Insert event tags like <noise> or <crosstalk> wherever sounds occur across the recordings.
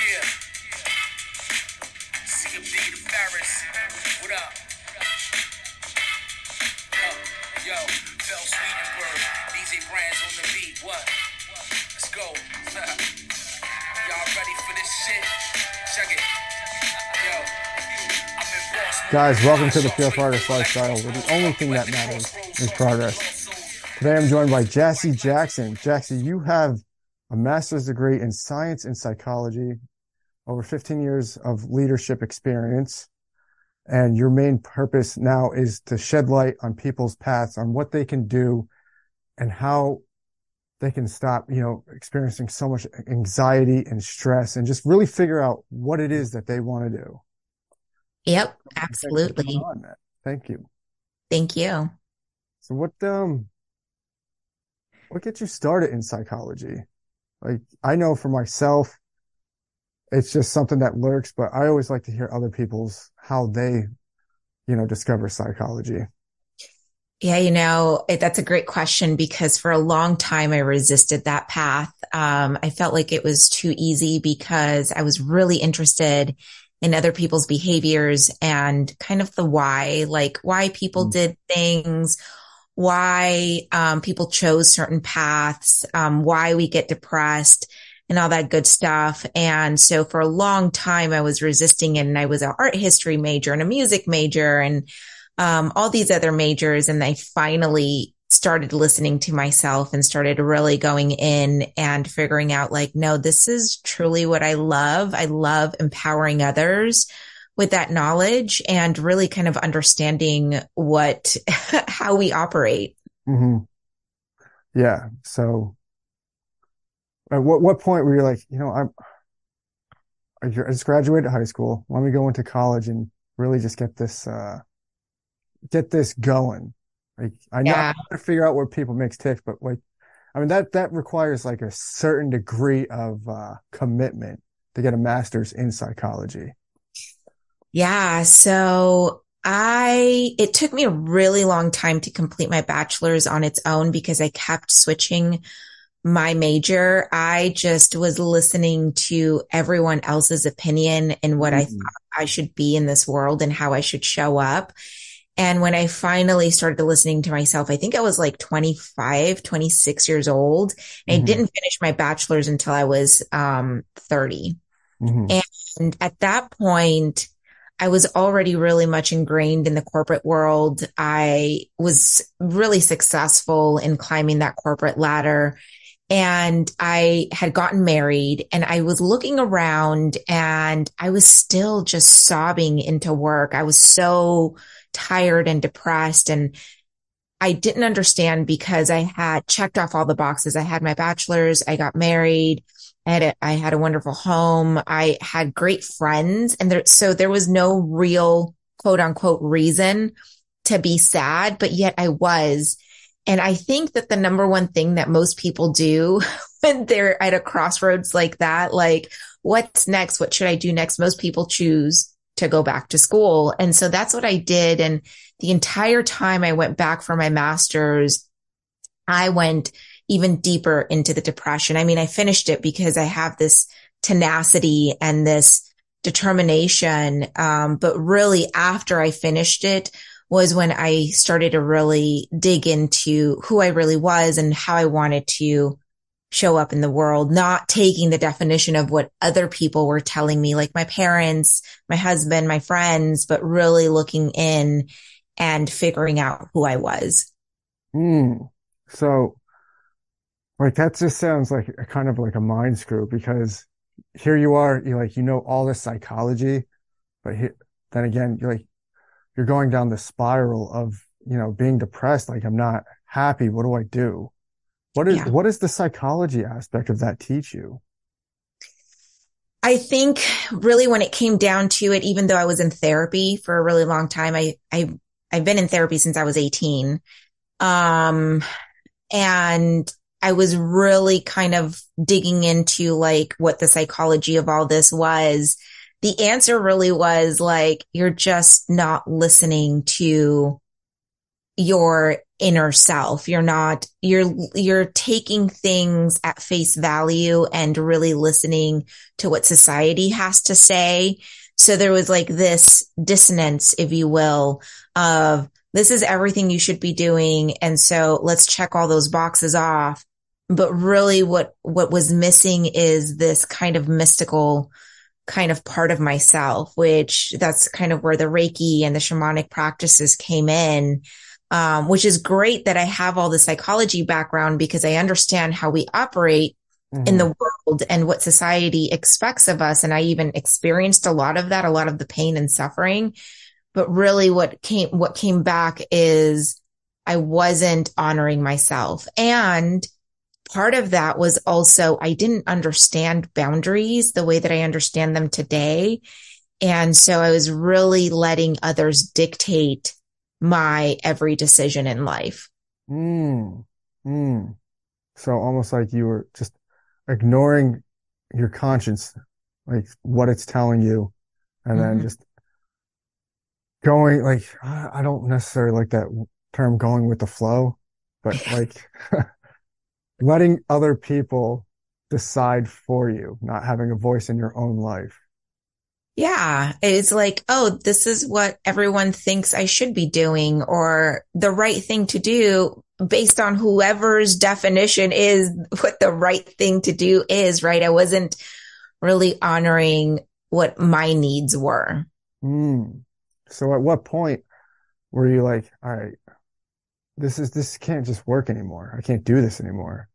Yeah. CMD to Paris. What up? Yo, yo, Phil Swedenberg. DJ Brands on the beat. What? Let's go. Y'all ready for this shit? Guys, welcome to the Pure Artist Lifestyle, where the only thing that matters is progress. Today I'm joined by Jassy Jackson. Jassy, you have a master's degree in science and psychology, over 15 years of leadership experience. And your main purpose now is to shed light on people's paths, on what they can do and how they can stop, you know, experiencing so much anxiety and stress and just really figure out what it is that they want to do. Yep, absolutely. on, Thank you. Thank you. So what um what gets you started in psychology? Like I know for myself it's just something that lurks, but I always like to hear other people's how they, you know, discover psychology. Yeah, you know, it, that's a great question because for a long time I resisted that path. Um, I felt like it was too easy because I was really interested in other people's behaviors and kind of the why, like why people Mm. did things, why um, people chose certain paths, um, why we get depressed and all that good stuff. And so for a long time I was resisting it and I was an art history major and a music major and um, all these other majors. And I finally started listening to myself and started really going in and figuring out like, no, this is truly what I love. I love empowering others with that knowledge and really kind of understanding what, <laughs> how we operate. hmm Yeah. So at what what point were you like, you know, I'm I just graduated high school. Let me go into college and really just get this uh get this going. Like I know Yeah. I'm to figure out where people makes ticks, but like I mean that that requires like a certain degree of uh commitment to get a master's in psychology. Yeah. So I, it took me a really long time to complete my bachelor's on its own because I kept switching my major. I just was listening to everyone else's opinion and what I Mhm. thought I should be in this world and how I should show up. And when I finally started listening to myself, I think I was like 25, 26 years old. And I didn't finish my bachelor's until I was, um, 30. Mhm. And at that point, I was already really much ingrained in the corporate world. I was really successful in climbing that corporate ladder. And I had gotten married and I was looking around and I was still just sobbing into work. I was so tired and depressed and I didn't understand because I had checked off all the boxes. I had my bachelor's, I got married, I had a, I had a wonderful home, I had great friends, and there, so there was no real quote unquote reason to be sad, but yet I was. And I think that the number one thing that most people do <laughs> when they're at a crossroads like that, like, what's next? What should I do next? Most people choose to go back to school. And so that's what I did. And the entire time I went back for my master's, I went even deeper into the depression. I mean, I finished it because I have this tenacity and this determination. Um, but really after I finished it was when I started to really dig into who I really was and how I wanted to show up in the world, not taking the definition of what other people were telling me, like my parents, my husband, my friends, but really looking in and figuring out who I was. Mm. So, like that just sounds like a kind of like a mind screw because here you are, you like you know all this psychology, but here, then again, you're like you're going down the spiral of you know being depressed. Like I'm not happy. What do I do? What is Yeah. what does the psychology aspect of that teach you? I think really when it came down to it, even though I was in therapy for a really long time, I, I, I've been in therapy since I was 18. Um, and I was really kind of digging into like what the psychology of all this was. The answer really was like, you're just not listening to your inner self. You're not, you're, you're taking things at face value and really listening to what society has to say. So there was like this dissonance, if you will, of this is everything you should be doing. And so let's check all those boxes off. But really what, what was missing is this kind of mystical kind of part of myself, which that's kind of where the Reiki and the shamanic practices came in. Um, which is great that I have all the psychology background because I understand how we operate mm-hmm. in the world and what society expects of us. And I even experienced a lot of that, a lot of the pain and suffering. But really what came, what came back is I wasn't honoring myself. And part of that was also I didn't understand boundaries the way that I understand them today. And so I was really letting others dictate my every decision in life. Mm, mm. So almost like you were just ignoring your conscience, like what it's telling you, and mm-hmm. then just going like, I don't necessarily like that term going with the flow, but like <laughs> letting other people decide for you, not having a voice in your own life. Yeah. It's like, oh, this is what everyone thinks I should be doing or the right thing to do based on whoever's definition is what the right thing to do is, right? I wasn't really honoring what my needs were. Mm. So at what point were you like, all right, this is, this can't just work anymore. I can't do this anymore.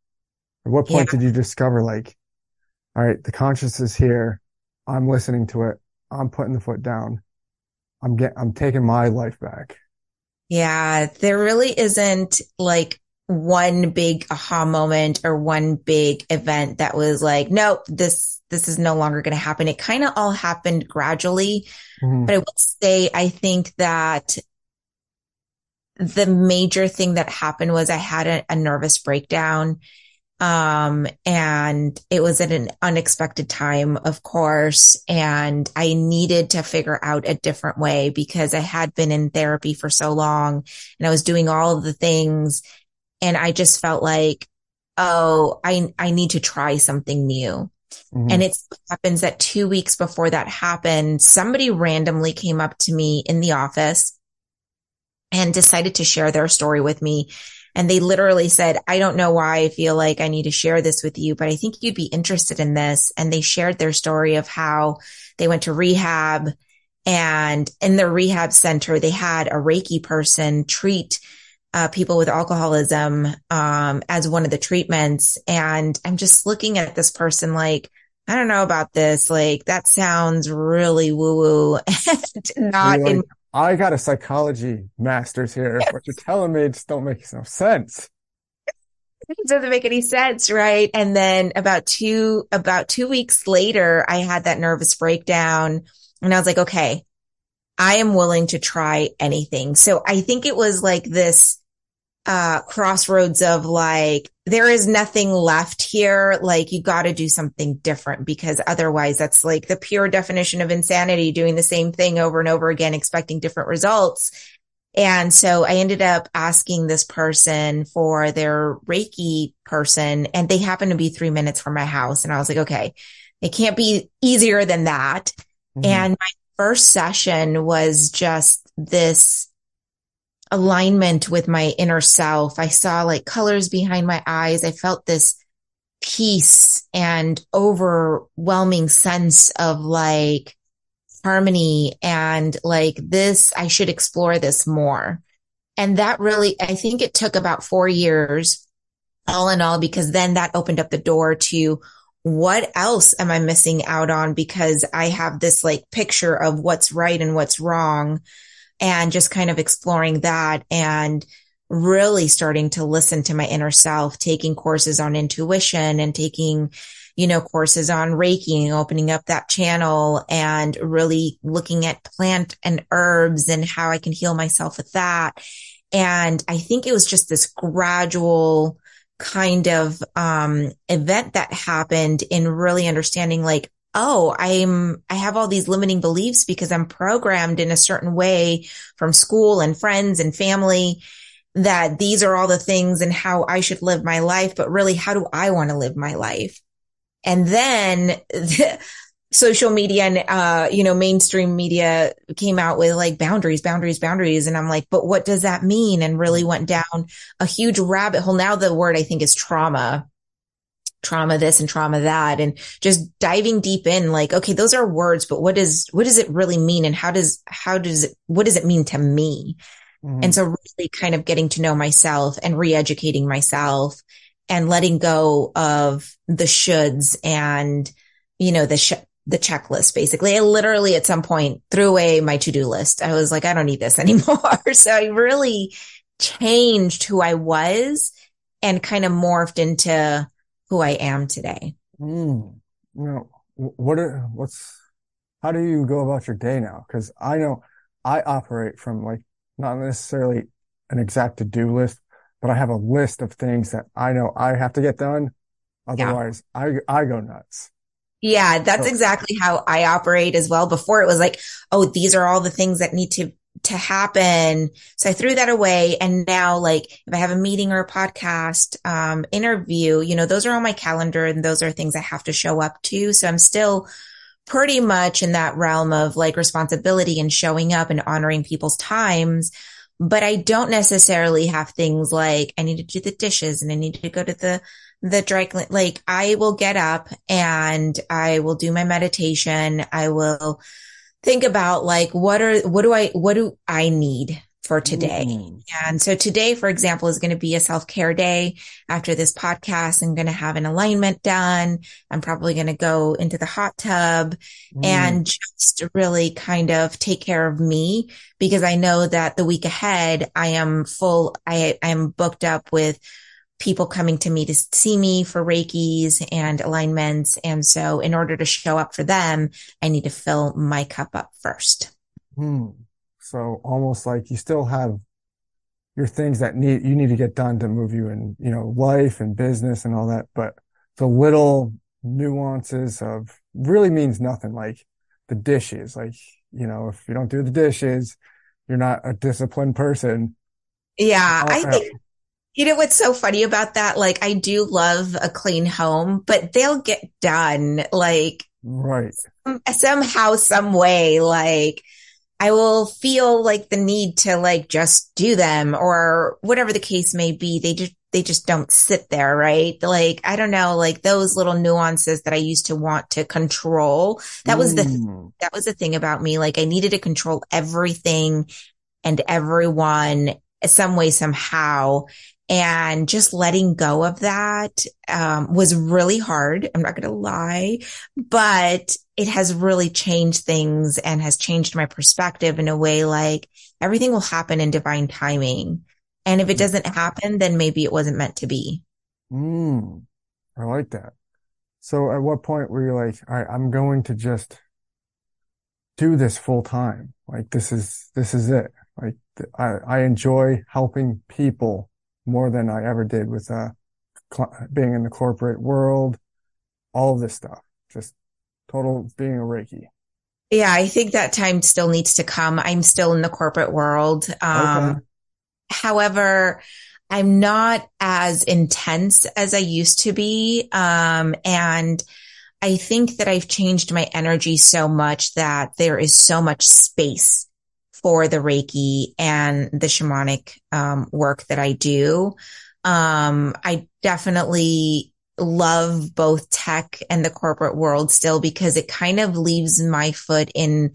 At what point yeah. did you discover like, all right, the conscience is here. I'm listening to it. I'm putting the foot down. I'm getting, I'm taking my life back. Yeah. There really isn't like one big aha moment or one big event that was like, nope, this, this is no longer going to happen. It kind of all happened gradually, mm-hmm. but I would say, I think that the major thing that happened was I had a, a nervous breakdown um, and it was at an unexpected time, of course. And I needed to figure out a different way because I had been in therapy for so long and I was doing all of the things. And I just felt like, oh, I, I need to try something new. Mm-hmm. And it happens that two weeks before that happened, somebody randomly came up to me in the office and decided to share their story with me and they literally said, I don't know why I feel like I need to share this with you, but I think you'd be interested in this. And they shared their story of how they went to rehab and in the rehab center, they had a Reiki person treat uh, people with alcoholism um, as one of the treatments. And I'm just looking at this person like, I don't know about this. Like that sounds really woo woo <laughs> and not like, in I got a psychology master's here. What you're telling me just don't make no sense. It doesn't make any sense, right? And then about two, about two weeks later, I had that nervous breakdown and I was like, okay, I am willing to try anything. So I think it was like this uh, crossroads of like, there is nothing left here. Like you got to do something different because otherwise that's like the pure definition of insanity, doing the same thing over and over again, expecting different results. And so I ended up asking this person for their Reiki person and they happened to be three minutes from my house. And I was like, okay, it can't be easier than that. Mm-hmm. And my first session was just this alignment with my inner self. I saw like colors behind my eyes. I felt this peace and overwhelming sense of like harmony and like this, I should explore this more. And that really, I think it took about four years all in all, because then that opened up the door to what else am I missing out on? Because I have this like picture of what's right and what's wrong and just kind of exploring that and really starting to listen to my inner self, taking courses on intuition and taking, you know, courses on Reiki, opening up that channel and really looking at plant and herbs and how I can heal myself with that. And I think it was just this gradual kind of, um, event that happened in really understanding like, oh, I'm, I have all these limiting beliefs because I'm programmed in a certain way from school and friends and family. that these are all the things and how I should live my life, but really, how do I want to live my life? And then <laughs> social media and, uh, you know, mainstream media came out with like boundaries, boundaries, boundaries. And I'm like, but what does that mean? And really went down a huge rabbit hole. Now the word I think is trauma trauma this and trauma that and just diving deep in like okay those are words but what does what does it really mean? And how does how does it what does it mean to me? Mm-hmm. and so really kind of getting to know myself and re-educating myself and letting go of the shoulds and you know the sh- the checklist basically. I literally at some point threw away my to-do list. I was like i don't need this <laughs> anymore. So i really changed who i was and kind of morphed into who I am today. Mm. You know, what are, what's, how do you go about your day now? Cause I know I operate from like not necessarily an exact to-do list, but I have a list of things that I know I have to get done. Otherwise yeah. I, I go nuts. Yeah, that's so, exactly how I operate as well. Before it was like, oh, these are all the things that need to to happen. So I threw that away. And now, like, if I have a meeting or a podcast, um, interview, you know, those are on my calendar and those are things I have to show up to. So I'm still pretty much in that realm of like responsibility and showing up and honoring people's times. But I don't necessarily have things like I need to do the dishes and I need to go to the the dry clean. Like I will get up and I will do my meditation. I will think about like what are what do I what do I need for today. Mm. And so today, for example, is going to be a self care day. After this podcast, I'm going to have an alignment done. I'm probably going to go into the hot tub mm. and just really kind of take care of me because I know that the week ahead, I am full. I, I am booked up with people coming to me to see me for Reikis and alignments. And so in order to show up for them, I need to fill my cup up first. Hmm. So almost like you still have your things that need, you need to get done to move you in, you know, life and business and all that. But the little nuances of really means nothing like the dishes. Like, you know, if you don't do the dishes, you're not a disciplined person. Yeah. I think you know what's so funny about that? Like, I do love a clean home, but they'll get done like right somehow, some way. Like, I will feel like the need to like just do them or whatever the case may be. They just, they just don't sit there, right? Like, I don't know, like those little nuances that I used to want to control. That was mm. the, that was the thing about me. Like I needed to control everything and everyone some way, somehow and just letting go of that um, was really hard. I'm not going to lie, but it has really changed things and has changed my perspective in a way like everything will happen in divine timing. And if it doesn't happen, then maybe it wasn't meant to be. Mm, I like that. So at what point were you like, all right, I'm going to just do this full time? Like this is, this is it. Like I, I enjoy helping people more than I ever did with uh, cl- being in the corporate world, all of this stuff, just total being a Reiki. Yeah, I think that time still needs to come. I'm still in the corporate world. Um, okay. However, I'm not as intense as I used to be. Um, and I think that I've changed my energy so much that there is so much space for the Reiki and the shamanic um, work that I do. Um, I definitely love both tech and the corporate world still because it kind of leaves my foot in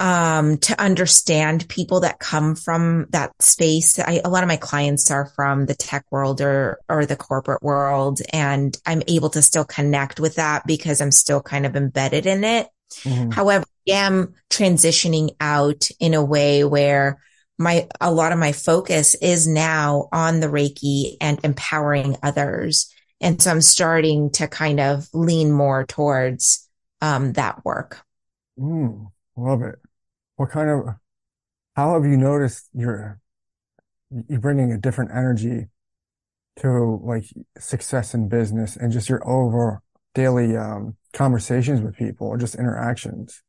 um, to understand people that come from that space. I, a lot of my clients are from the tech world or, or the corporate world. And I'm able to still connect with that because I'm still kind of embedded in it. Mm-hmm. However, I am transitioning out in a way where my, a lot of my focus is now on the Reiki and empowering others. And so I'm starting to kind of lean more towards, um, that work. Mm, love it. What kind of, how have you noticed you're, you're bringing a different energy to like success in business and just your over daily, um, conversations with people or just interactions?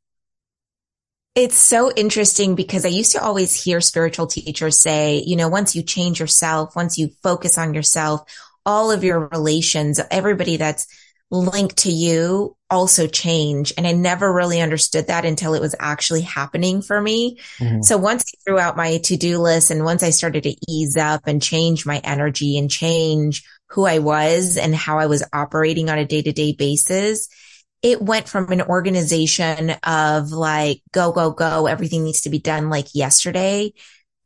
It's so interesting because I used to always hear spiritual teachers say, you know, once you change yourself, once you focus on yourself, all of your relations, everybody that's linked to you also change. And I never really understood that until it was actually happening for me. Mm-hmm. So once I threw out my to-do list and once I started to ease up and change my energy and change who I was and how I was operating on a day to day basis, it went from an organization of like, go, go, go. Everything needs to be done like yesterday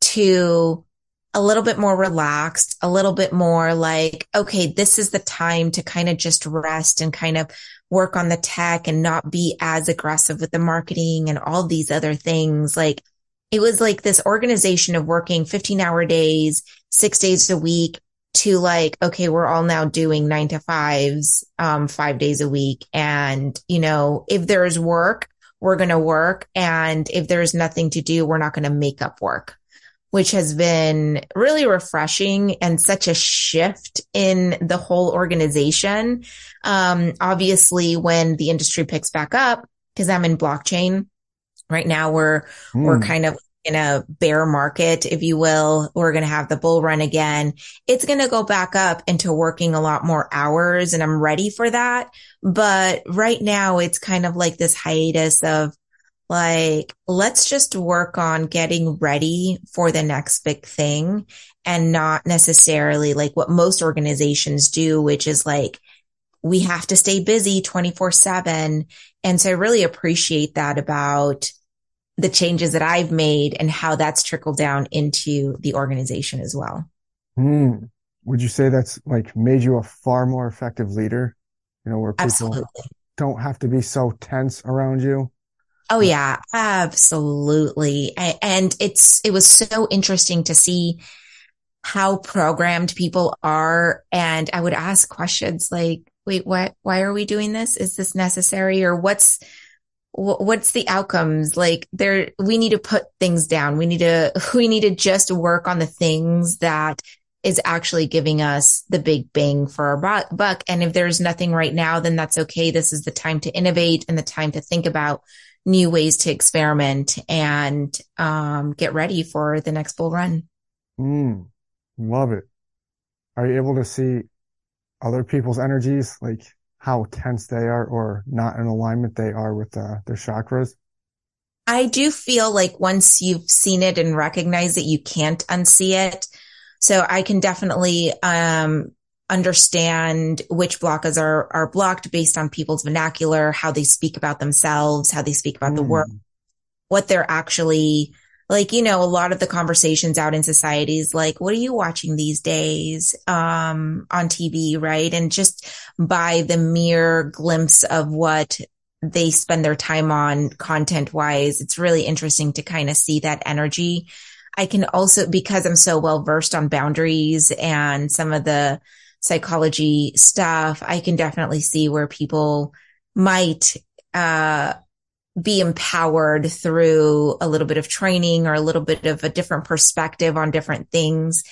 to a little bit more relaxed, a little bit more like, okay, this is the time to kind of just rest and kind of work on the tech and not be as aggressive with the marketing and all these other things. Like it was like this organization of working 15 hour days, six days a week, to like, okay, we're all now doing nine to fives, um, five days a week. And, you know, if there's work, we're going to work. And if there's nothing to do, we're not going to make up work, which has been really refreshing and such a shift in the whole organization. Um, obviously when the industry picks back up, cause I'm in blockchain right now, we're, mm. we're hmm. kind of in a bear market, if you will, we're going to have the bull run again. It's going to go back up into working a lot more hours and I'm ready for that. But right now it's kind of like this hiatus of like, let's just work on getting ready for the next big thing and not necessarily like what most organizations do, which is like, we have to stay busy 24 seven. And so I really appreciate that about the changes that I've made and how that's trickled down into the organization as well. Mm. Would you say that's like made you a far more effective leader? You know, where people absolutely. don't have to be so tense around you? Oh yeah, absolutely. And it's, it was so interesting to see how programmed people are. And I would ask questions like, wait, what, why are we doing this? Is this necessary? Or what's, what's the outcomes? Like there we need to put things down. We need to <laughs> we need to just work on the things that is actually giving us the big bang for our buck. And if there's nothing right now then that's okay. This is the time to innovate and the time to think about new ways to experiment and um, get ready for the next bull run. Mm, love it. Are you able to see other people's energies? Like how tense they are or not in alignment they are with uh, their chakras? I do feel like once you've seen it and recognize it, you can't unsee it. So I can definitely, um, understand which blockers are, are blocked based on people's vernacular, how they speak about themselves, how they speak about mm. the world, what they're actually like, you know, a lot of the conversations out in societies, like, what are you watching these days, um, on TV, right? And just by the mere glimpse of what they spend their time on content wise, it's really interesting to kind of see that energy. I can also, because I'm so well versed on boundaries and some of the psychology stuff, I can definitely see where people might, uh, be empowered through a little bit of training or a little bit of a different perspective on different things.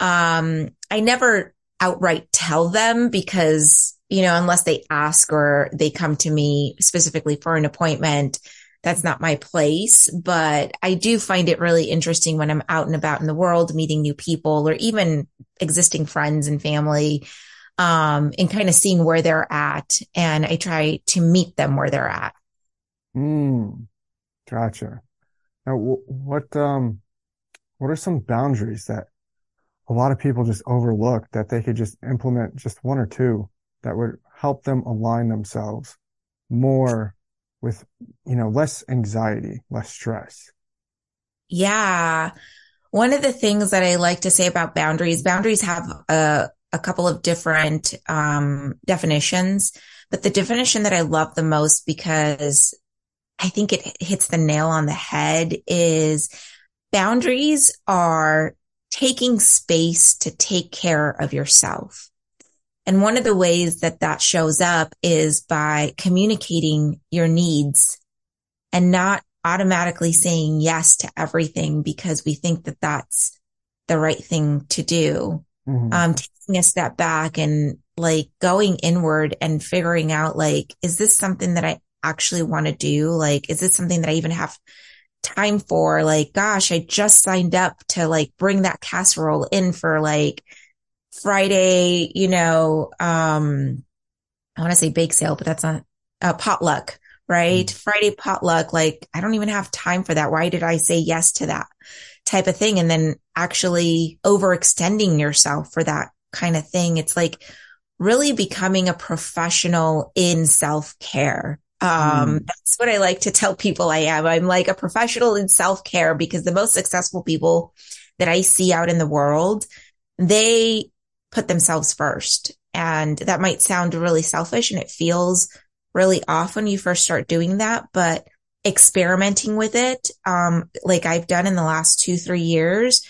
Um, I never outright tell them because, you know, unless they ask or they come to me specifically for an appointment, that's not my place. But I do find it really interesting when I'm out and about in the world, meeting new people or even existing friends and family, um, and kind of seeing where they're at. And I try to meet them where they're at. Mm, gotcha. Now, what um, what are some boundaries that a lot of people just overlook that they could just implement just one or two that would help them align themselves more with, you know, less anxiety, less stress? Yeah. One of the things that I like to say about boundaries, boundaries have a, a couple of different um, definitions, but the definition that I love the most because I think it hits the nail on the head is boundaries are taking space to take care of yourself. And one of the ways that that shows up is by communicating your needs and not automatically saying yes to everything because we think that that's the right thing to do. Mm-hmm. Um, taking a step back and like going inward and figuring out like, is this something that I actually want to do? Like, is this something that I even have time for. Like, gosh, I just signed up to like bring that casserole in for like Friday, you know, um, I want to say bake sale, but that's not uh, potluck, right? Mm. Friday potluck. Like, I don't even have time for that. Why did I say yes to that type of thing? And then actually overextending yourself for that kind of thing. It's like really becoming a professional in self care. Um, mm. that's what I like to tell people I am. I'm like a professional in self care because the most successful people that I see out in the world, they put themselves first. And that might sound really selfish and it feels really off when you first start doing that, but experimenting with it, um, like I've done in the last two, three years,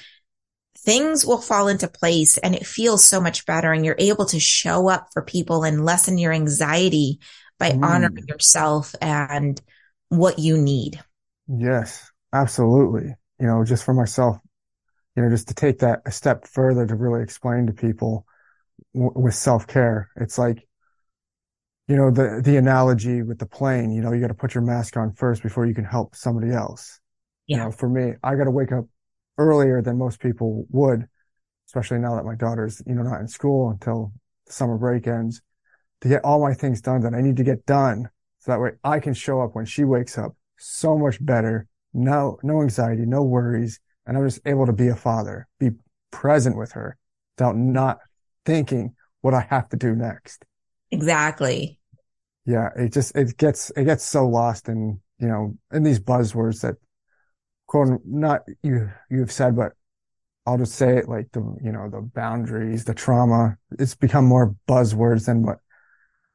things will fall into place and it feels so much better. And you're able to show up for people and lessen your anxiety by mm. honoring yourself and what you need. Yes, absolutely. You know, just for myself, you know, just to take that a step further to really explain to people w- with self care, it's like, you know, the, the analogy with the plane, you know, you got to put your mask on first before you can help somebody else. Yeah. You know, for me, I got to wake up earlier than most people would, especially now that my daughter's, you know, not in school until summer break ends to get all my things done that I need to get done. So that way I can show up when she wakes up so much better. No, no anxiety, no worries. And I'm just able to be a father, be present with her without not thinking what I have to do next. Exactly. Yeah. It just, it gets, it gets so lost in, you know, in these buzzwords that quote, not you, you've said, but I'll just say it like the, you know, the boundaries, the trauma, it's become more buzzwords than what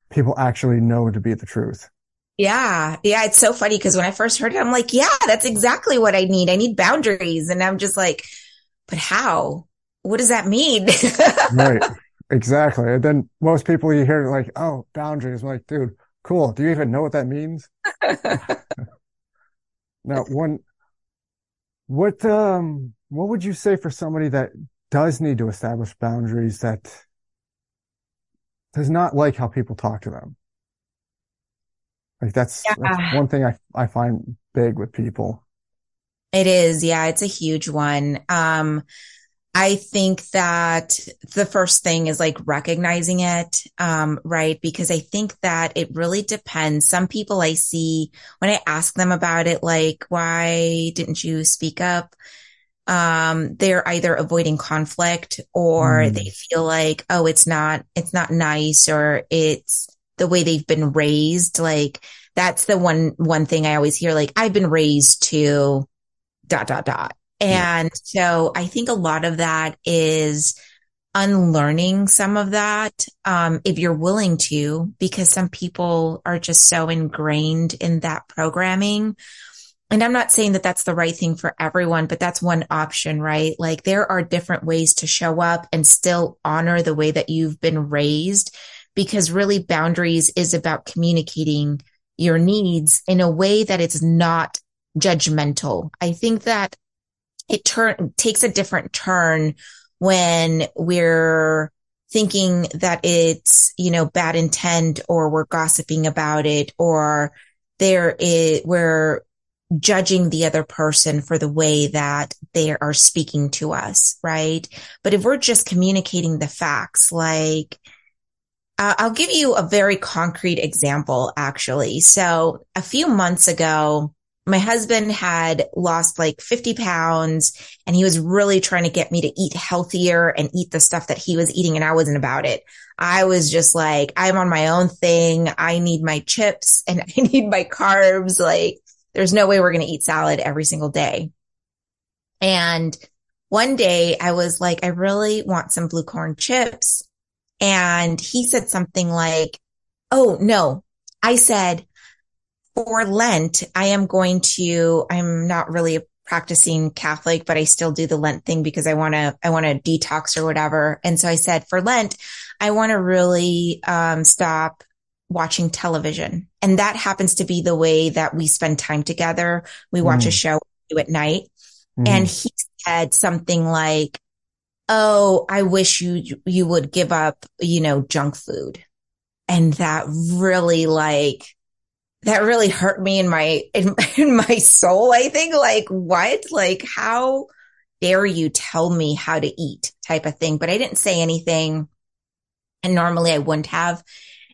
people actually know to be the truth. Yeah. Yeah. It's so funny because when I first heard it, I'm like, yeah, that's exactly what I need. I need boundaries. And I'm just like, but how? What does that mean? <laughs> right. Exactly. And then most people you hear like, oh, boundaries. I'm like, dude, cool. Do you even know what that means? <laughs> now, one, what, um, what would you say for somebody that does need to establish boundaries that does not like how people talk to them? Like that's, yeah. that's one thing I, I find big with people. It is. Yeah. It's a huge one. Um, I think that the first thing is like recognizing it, um, right? Because I think that it really depends. Some people I see when I ask them about it, like, why didn't you speak up? Um, they're either avoiding conflict or mm. they feel like, oh, it's not, it's not nice or it's the way they've been raised. Like that's the one, one thing I always hear, like, I've been raised to dot, dot, dot and yeah. so I think a lot of that is unlearning some of that. Um, if you're willing to, because some people are just so ingrained in that programming. And I'm not saying that that's the right thing for everyone, but that's one option, right? Like there are different ways to show up and still honor the way that you've been raised because really boundaries is about communicating your needs in a way that it's not judgmental. I think that it turn takes a different turn when we're thinking that it's, you know, bad intent or we're gossiping about it or there is, we're judging the other person for the way that they are speaking to us, right? But if we're just communicating the facts, like, uh, I'll give you a very concrete example, actually. So a few months ago, my husband had lost like 50 pounds and he was really trying to get me to eat healthier and eat the stuff that he was eating. And I wasn't about it. I was just like, I'm on my own thing. I need my chips and <laughs> I need my carbs. Like there's no way we're going to eat salad every single day. And one day I was like, I really want some blue corn chips. And he said something like, Oh no, I said, for Lent, I am going to, I'm not really practicing Catholic, but I still do the Lent thing because I want to, I want to detox or whatever. And so I said for Lent, I want to really, um, stop watching television. And that happens to be the way that we spend time together. We watch mm. a show at night. Mm. And he said something like, Oh, I wish you, you would give up, you know, junk food. And that really like, that really hurt me in my, in, <laughs> in my soul. I think like, what? Like, how dare you tell me how to eat type of thing? But I didn't say anything. And normally I wouldn't have.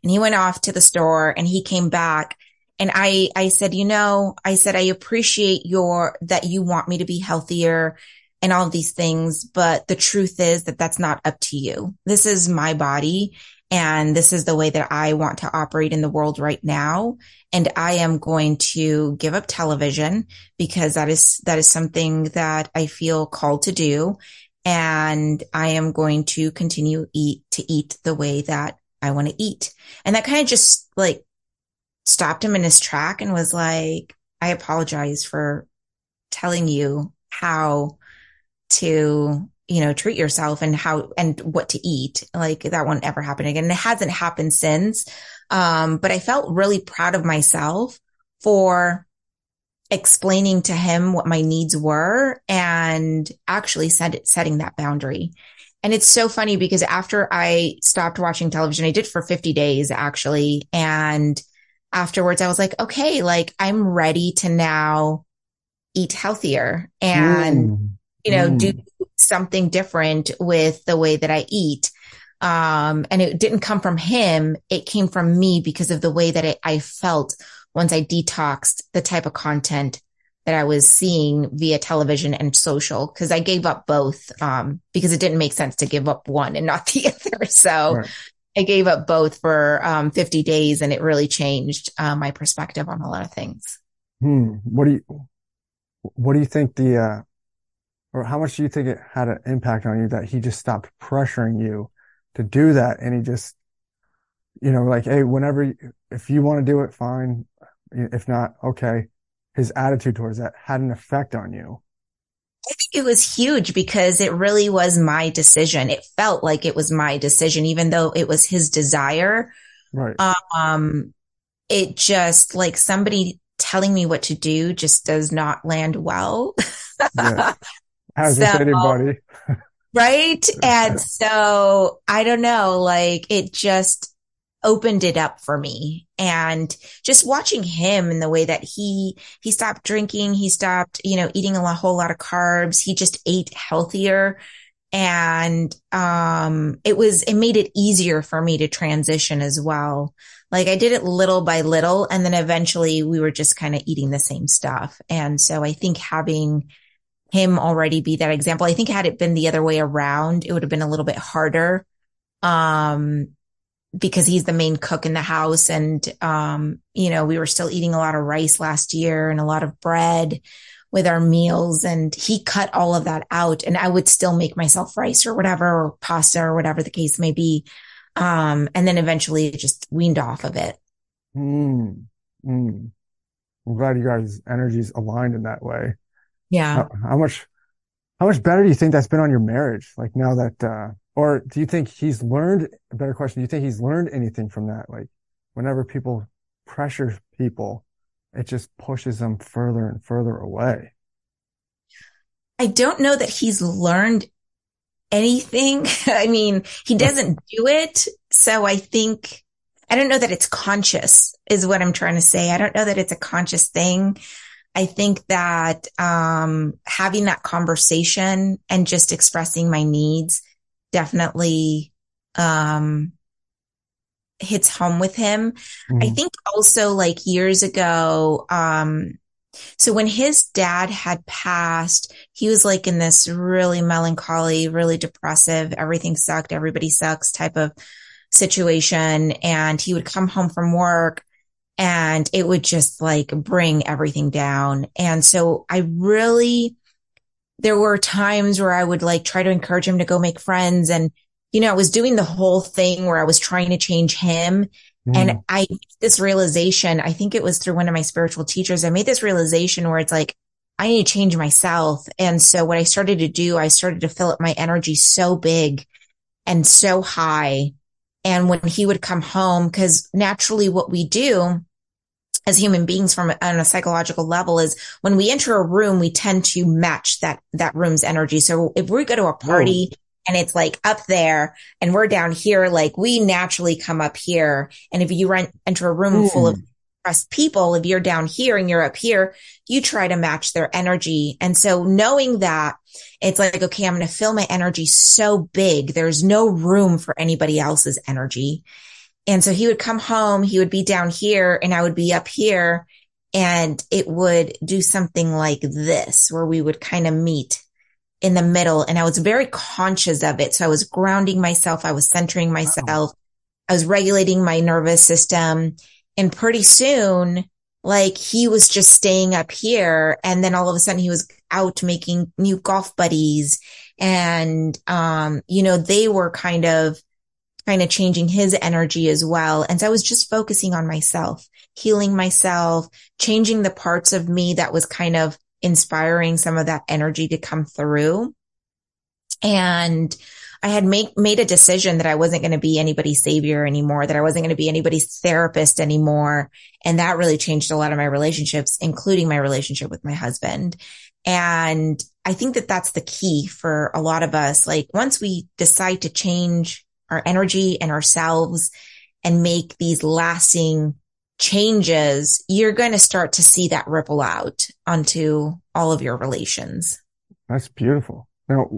And he went off to the store and he came back and I, I said, you know, I said, I appreciate your, that you want me to be healthier and all of these things. But the truth is that that's not up to you. This is my body and this is the way that I want to operate in the world right now. And I am going to give up television because that is, that is something that I feel called to do. And I am going to continue eat to eat the way that I want to eat. And that kind of just like stopped him in his track and was like, I apologize for telling you how to, you know, treat yourself and how and what to eat. Like that won't ever happen again. And it hasn't happened since. Um, but I felt really proud of myself for explaining to him what my needs were and actually set, setting that boundary. And it's so funny because after I stopped watching television, I did for 50 days actually. And afterwards I was like, okay, like I'm ready to now eat healthier and, mm. you know, mm. do something different with the way that I eat. Um, and it didn't come from him. It came from me because of the way that it, I felt once I detoxed the type of content that I was seeing via television and social because I gave up both um, because it didn't make sense to give up one and not <laughs> the other. So right. I gave up both for um, 50 days and it really changed uh, my perspective on a lot of things. Hmm. What do you, what do you think the, uh, or how much do you think it had an impact on you that he just stopped pressuring you to do that? And he just, you know, like, Hey, whenever, if you want to do it, fine. If not, okay. His attitude towards that had an effect on you. I think it was huge because it really was my decision. It felt like it was my decision, even though it was his desire. Right. Um, it just like somebody telling me what to do just does not land well. yeah. <laughs> As so, anybody. right. <laughs> And so I don't know, like it just, opened it up for me. And just watching him in the way that he, he stopped drinking, he stopped, you know, eating a whole lot of carbs. He just ate healthier. And, um, it was, it made it easier for me to transition as well. Like I did it little by little. And then eventually we were just kind of eating the same stuff. And so I think having, him already be that example. I think had it been the other way around, it would have been a little bit harder. Um, because he's the main cook in the house. And, um, you know, we were still eating a lot of rice last year and a lot of bread with our meals. And he cut all of that out and I would still make myself rice or whatever, or pasta or whatever the case may be. Um, and then eventually it just weaned off of it. Mm, mm. I'm glad you guys' energies aligned in that way. Yeah. How, how much, how much better do you think that's been on your marriage? Like now that, uh, or do you think he's learned a better question? Do you think he's learned anything from that? Like whenever people pressure people, it just pushes them further and further away. I don't know that he's learned anything. <laughs> I mean, he doesn't do it. So I think, I don't know that it's conscious is what I'm trying to say. I don't know that it's a conscious thing. I think that, um, having that conversation and just expressing my needs definitely, um, hits home with him. Mm-hmm. I think also like years ago, um, so when his dad had passed, he was like in this really melancholy, really depressive, everything sucked, everybody sucks type of situation. And he would come home from work and it would just like bring everything down. And so I really there were times where I would like try to encourage him to go make friends. And, you know, I was doing the whole thing where I was trying to change him. Mm. And I, this realization, I think it was through one of my spiritual teachers. I made this realization where it's like, I need to change myself. And so what I started to do, I started to fill up my energy so big and so high. And when he would come home, cause naturally what we do as human beings from on a psychological level is when we enter a room, we tend to match that, that room's energy. So if we go to a party Whoa. and it's like up there and we're down here, like we naturally come up here. And if you rent, enter a room full of hmm. trust people. If you're down here and you're up here, you try to match their energy. And so knowing that it's like, okay, I'm going to fill my energy so big. There's no room for anybody else's energy. And so he would come home, he would be down here and I would be up here and it would do something like this where we would kind of meet in the middle and I was very conscious of it. So I was grounding myself. I was centering myself. Wow. I was regulating my nervous system and pretty soon, like he was just staying up here. And then all of a sudden he was out making new golf buddies. And, um, you know, they were kind of, kind of changing his energy as well. And so I was just focusing on myself, healing myself, changing the parts of me that was kind of inspiring some of that energy to come through. And I had make, made a decision that I wasn't going to be anybody's savior anymore, that I wasn't going to be anybody's therapist anymore. And that really changed a lot of my relationships, including my relationship with my husband. And I think that that's the key for a lot of us. Like once we decide to change our energy and ourselves and make these lasting changes, you're going to start to see that ripple out onto all of your relations. That's beautiful. Now,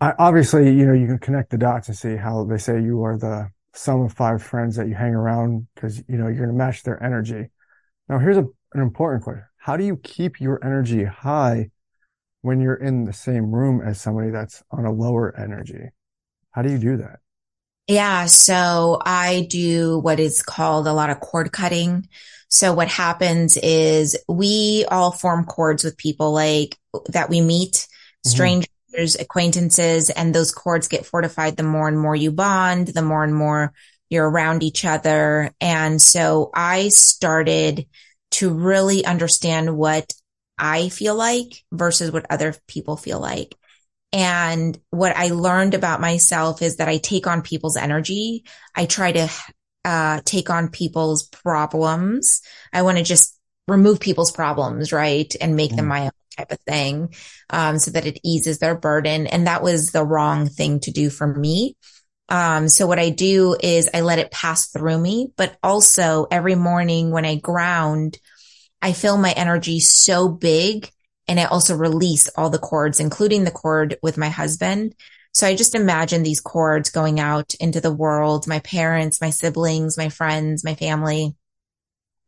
I, obviously, you know, you can connect the dots and see how they say you are the sum of five friends that you hang around because, you know, you're going to match their energy. Now, here's a, an important question. How do you keep your energy high when you're in the same room as somebody that's on a lower energy? How do you do that? Yeah. So I do what is called a lot of cord cutting. So what happens is we all form cords with people like that we meet, mm-hmm. strangers, acquaintances and those cords get fortified the more and more you bond, the more and more you're around each other. And so I started to really understand what I feel like versus what other people feel like. And what I learned about myself is that I take on people's energy. I try to uh, take on people's problems. I want to just remove people's problems, right? And make mm. them my own type of thing, um, so that it eases their burden. And that was the wrong thing to do for me. Um, so what I do is I let it pass through me, but also every morning when I ground, I feel my energy so big and I also release all the cords, including the cord with my husband. So I just imagine these cords going out into the world, my parents, my siblings, my friends, my family,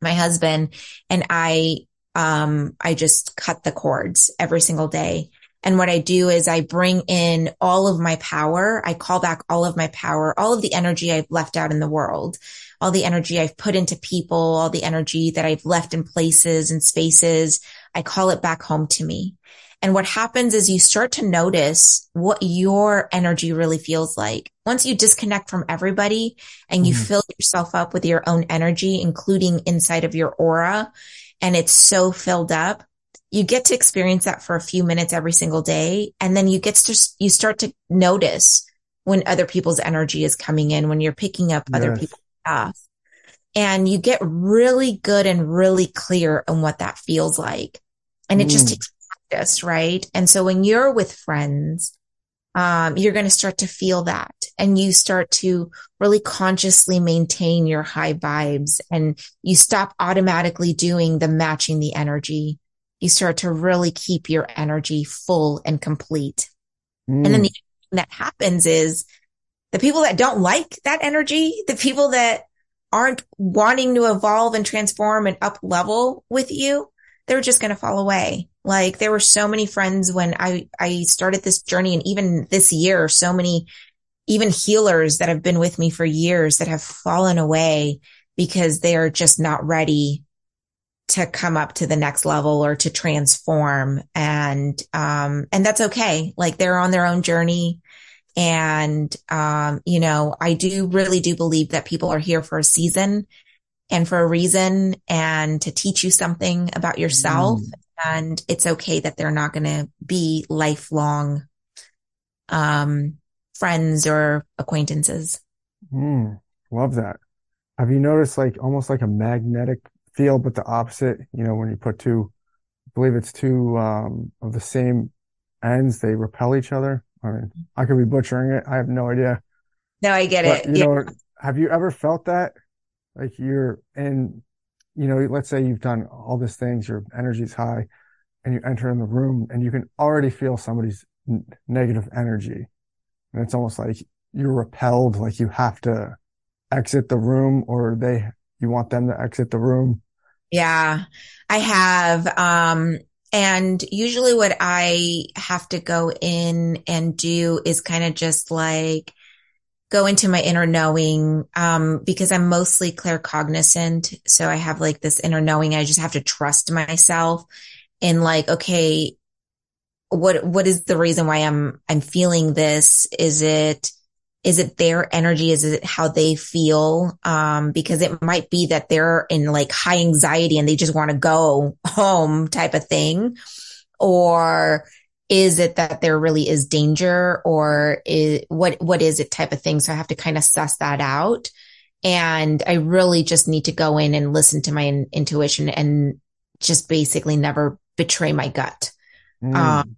my husband, and I um, I just cut the cords every single day. And what I do is I bring in all of my power. I call back all of my power, all of the energy I've left out in the world, all the energy I've put into people, all the energy that I've left in places and spaces. I call it back home to me. And what happens is you start to notice what your energy really feels like. Once you disconnect from everybody and you mm. fill yourself up with your own energy, including inside of your aura, and it's so filled up, you get to experience that for a few minutes every single day. And then you get to, you start to notice when other people's energy is coming in, when you're picking up yes. other people's stuff. And you get really good and really clear on what that feels like. And it mm. just takes practice, right? And so when you're with friends, um, you're going to start to feel that and you start to really consciously maintain your high vibes and you stop automatically doing the matching the energy. You start to really keep your energy full and complete. Mm. And then the thing that happens is the people that don't like that energy, the people that aren't wanting to evolve and transform and up level with you, they're just going to fall away. Like there were so many friends when I, I started this journey and even this year, so many, even healers that have been with me for years that have fallen away because they are just not ready to come up to the next level or to transform. And, um, and that's okay. Like they're on their own journey. And, um, you know, I do really do believe that people are here for a season and for a reason and to teach you something about yourself. Mm. And it's okay that they're not going to be lifelong, um, friends or acquaintances. Mm, love that. Have you noticed like almost like a magnetic field, but the opposite? You know, when you put two, I believe it's two, um, of the same ends, they repel each other. I mean, I could be butchering it. I have no idea. No, I get but, it. You yeah. know, have you ever felt that? Like you're in, you know, let's say you've done all these things, your energy's high and you enter in the room and you can already feel somebody's n- negative energy. And it's almost like you're repelled, like you have to exit the room or they, you want them to exit the room. Yeah, I have. Um, and usually what I have to go in and do is kind of just like go into my inner knowing, um, because I'm mostly claircognizant. So I have like this inner knowing. I just have to trust myself and like, okay, what, what is the reason why I'm, I'm feeling this? Is it, is it their energy? Is it how they feel? Um, because it might be that they're in like high anxiety and they just want to go <laughs> home type of thing. Or is it that there really is danger or is what, what is it type of thing? So I have to kind of suss that out. And I really just need to go in and listen to my in- intuition and just basically never betray my gut. Mm. Um,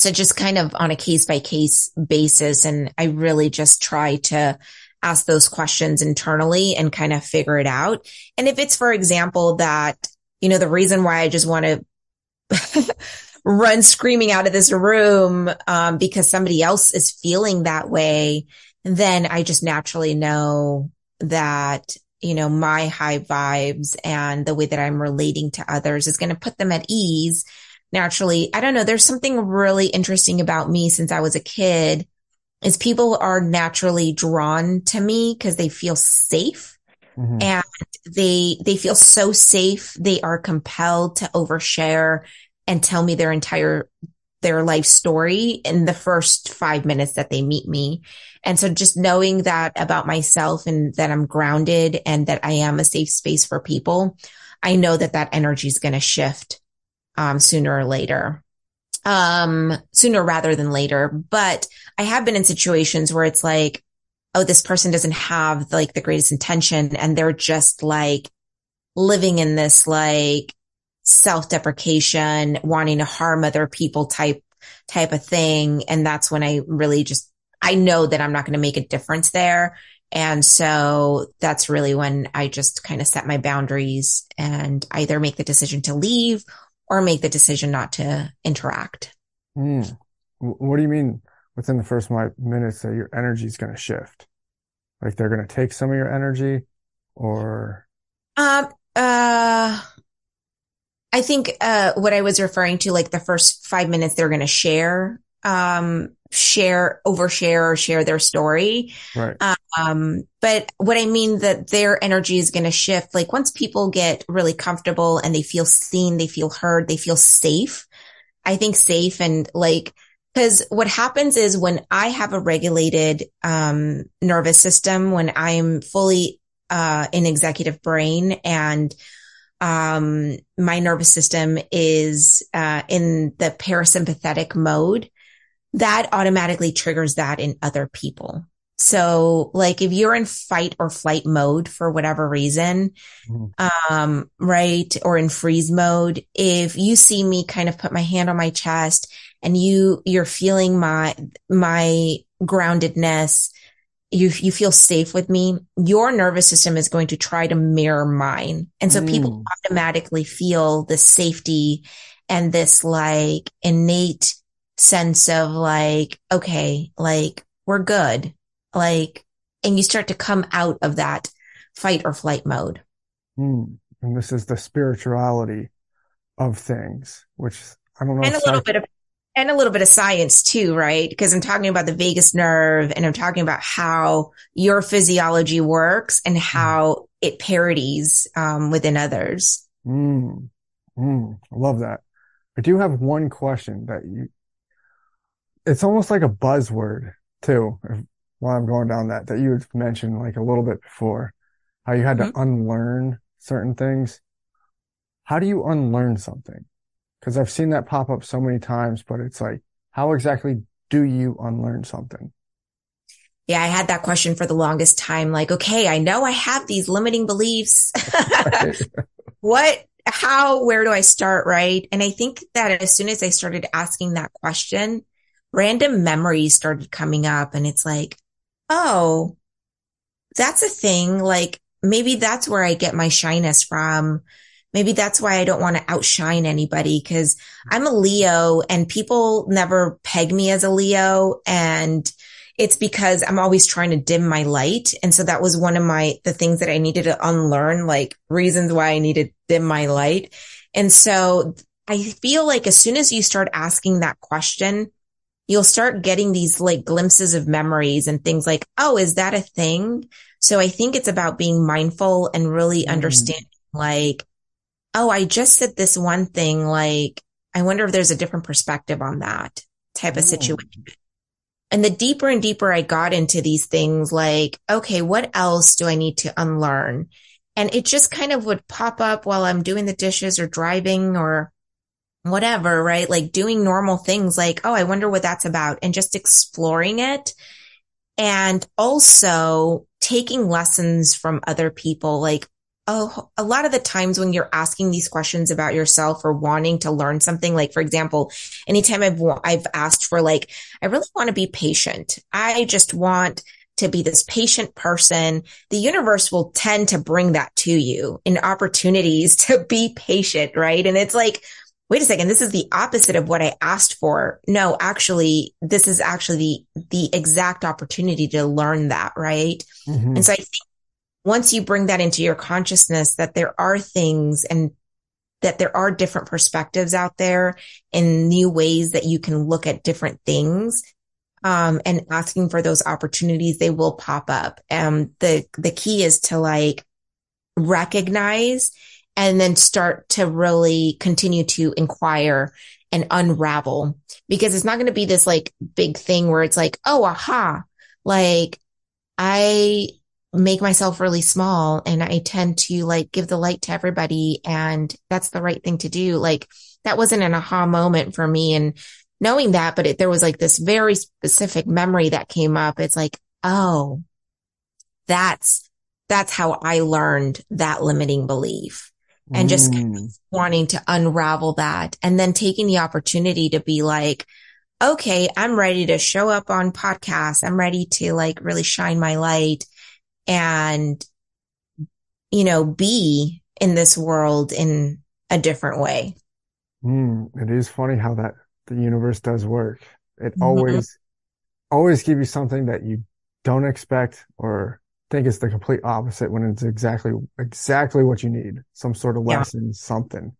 so just kind of on a case by case basis. And I really just try to ask those questions internally and kind of figure it out. And if it's, for example, that, you know, the reason why I just want to <laughs> run screaming out of this room, um, because somebody else is feeling that way, then I just naturally know that, you know, my high vibes and the way that I'm relating to others is going to put them at ease naturally. I don't know. There's something really interesting about me since I was a kid is people are naturally drawn to me because they feel safe mm-hmm. and they, they feel so safe. They are compelled to overshare and tell me their entire, their life story in the first five minutes that they meet me. And so just knowing that about myself and that I'm grounded and that I am a safe space for people, I know that that energy is going to shift um, sooner or later. Um, sooner rather than later. But I have been in situations where it's like, oh, this person doesn't have like the greatest intention and they're just like living in this like self-deprecation, wanting to harm other people type, type of thing. And that's when I really just, I know that I'm not going to make a difference there. And so that's really when I just kind of set my boundaries and either make the decision to leave or make the decision not to interact. Mm. What do you mean within the first minutes that your energy is going to shift? Like they're going to take some of your energy or? Um, uh, I think, uh, what I was referring to, like the first five minutes they're going to share, um, share, overshare or share their story. Right. Um, but what I mean that their energy is going to shift. Like once people get really comfortable and they feel seen, they feel heard, they feel safe. I think safe and like, cause what happens is when I have a regulated, um, nervous system, when I'm fully, uh, in executive brain and, um, my nervous system is, uh, in the parasympathetic mode, that automatically triggers that in other people. So like if you're in fight or flight mode for whatever reason, mm-hmm. um, right. Or in freeze mode, if you see me kind of put my hand on my chest and you, you're feeling my, my groundedness, you, you feel safe with me, your nervous system is going to try to mirror mine. And so mm. people automatically feel the safety and this like innate sense of like, okay, like we're good like, and you start to come out of that fight or flight mode. Mm. And this is the spirituality of things, which I don't know. And a little bit of, and a little bit of science too, right? Because I'm talking about the vagus nerve and I'm talking about how your physiology works and hmm. how it parodies um, within others. Mm. Mm. I love that. I do have one question that you, it's almost like a buzzword too, while I'm going down that, that you had mentioned like a little bit before, how you had mm-hmm. to unlearn certain things. How do you unlearn something? Cause I've seen that pop up so many times, but it's like, how exactly do you unlearn something? Yeah, I had that question for the longest time. Like, okay, I know I have these limiting beliefs. <laughs> <laughs> what, how, where do I start? Right. And I think that as soon as I started asking that question, random memories started coming up and it's like, oh, that's a thing. Like maybe that's where I get my shyness from. Maybe that's why I don't want to outshine anybody because I'm a Leo and people never peg me as a Leo. And it's because I'm always trying to dim my light. And so that was one of my, the things that I needed to unlearn, like reasons why I needed to dim my light. And so I feel like as soon as you start asking that question, you'll start getting these like glimpses of memories and things like, Oh, is that a thing? So I think it's about being mindful and really mm. understanding like, Oh, I just said this one thing. Like, I wonder if there's a different perspective on that type of mm. situation. And the deeper and deeper I got into these things, like, okay, what else do I need to unlearn? And it just kind of would pop up while I'm doing the dishes or driving or whatever, right? Like doing normal things like, oh, I wonder what that's about and just exploring it. And also taking lessons from other people. Like, oh, a lot of the times when you're asking these questions about yourself or wanting to learn something, like, for example, anytime I've, I've asked for like, I really want to be patient. I just want to be this patient person, the universe will tend to bring that to you in opportunities <laughs> to be patient, right? And it's like, wait a second, this is the opposite of what I asked for. No, actually, this is actually the, the exact opportunity to learn that, right? Mm-hmm. And so I think once you bring that into your consciousness that there are things and that there are different perspectives out there and new ways that you can look at different things. Um, and asking for those opportunities, they will pop up. And the, the key is to like recognize and then start to really continue to inquire and unravel because it's not going to be this like big thing where it's like, oh, aha, like I make myself really small and I tend to like give the light to everybody and that's the right thing to do. Like that wasn't an aha moment for me and knowing that, but it, there was like this very specific memory that came up. It's like, oh, that's, that's how I learned that limiting belief and just mm. wanting to unravel that and then taking the opportunity to be like, okay, I'm ready to show up on podcasts. I'm ready to like really shine my light and, you know, be in this world in a different way. Mm, it is funny how that the universe does work. It mm-hmm. always, always give you something that you don't expect or think is the complete opposite when it's exactly exactly what you need. Some sort of lesson, yeah. something.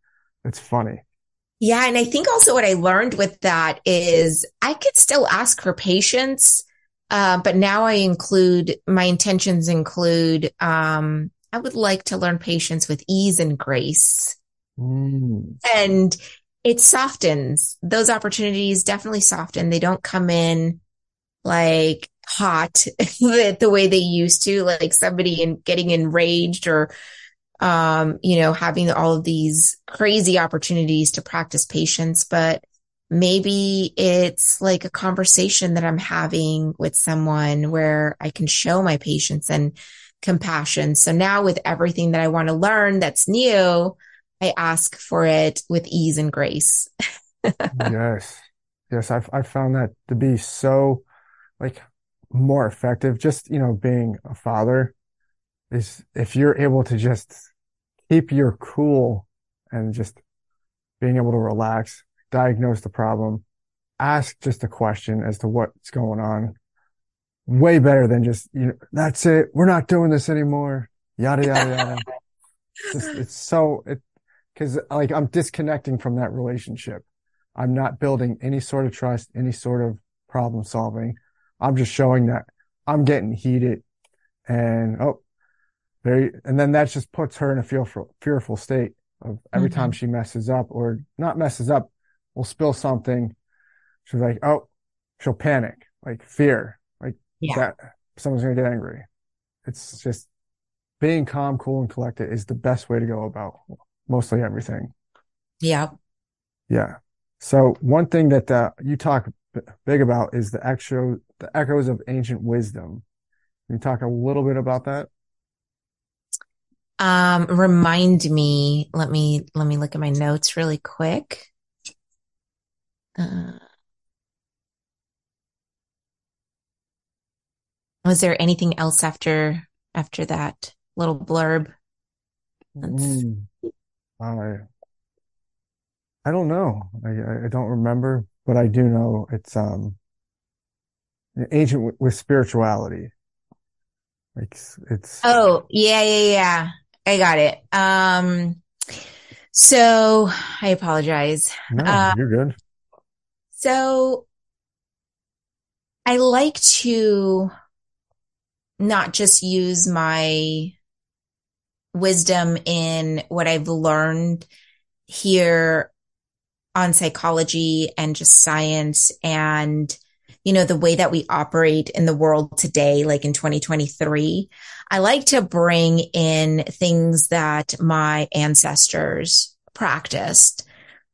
It's funny. Yeah, and I think also what I learned with that is I could still ask for patience, uh, but now I include my intentions include um, I would like to learn patience with ease and grace, mm. and it softens those opportunities. Definitely soften. They don't come in like hot <laughs> the, the way they used to, like somebody in getting enraged or, um, you know, having all of these crazy opportunities to practice patience, but maybe it's like a conversation that I'm having with someone where I can show my patience and compassion. So now with everything that I want to learn that's new, I ask for it with ease and grace. <laughs> yes. Yes. I've, i found that to be so like more effective. Just, you know, being a father is if you're able to just keep your cool and just being able to relax, diagnose the problem, ask just a question as to what's going on. Way better than just, you know, that's it. We're not doing this anymore. Yada, yada, yada. <laughs> it's, it's so, it, cause like I'm disconnecting from that relationship. I'm not building any sort of trust, any sort of problem solving. I'm just showing that I'm getting heated and, oh, very, and then that just puts her in a fearful, fearful state of every mm-hmm. time she messes up or not messes up, will spill something. She's like, oh, she'll panic, like fear, like yeah. that someone's going to get angry. It's just being calm, cool and collected is the best way to go about mostly everything. Yeah. Yeah. So one thing that uh, you talk big about is the echo, the echoes of ancient wisdom. Can you talk a little bit about that? Um, remind me, let me, let me look at my notes really quick. Uh, was there anything else after, after that? little blurb. Mm, I I don't know. I I don't remember, but I do know it's um ancient with spirituality. Like it's Oh, yeah, yeah, yeah. I got it. Um, so I apologize. no, Uh, you're good. So I like to not just use my wisdom in what I've learned here on psychology and just science and you know the way that we operate in the world today like in 2023 i like to bring in things that my ancestors practiced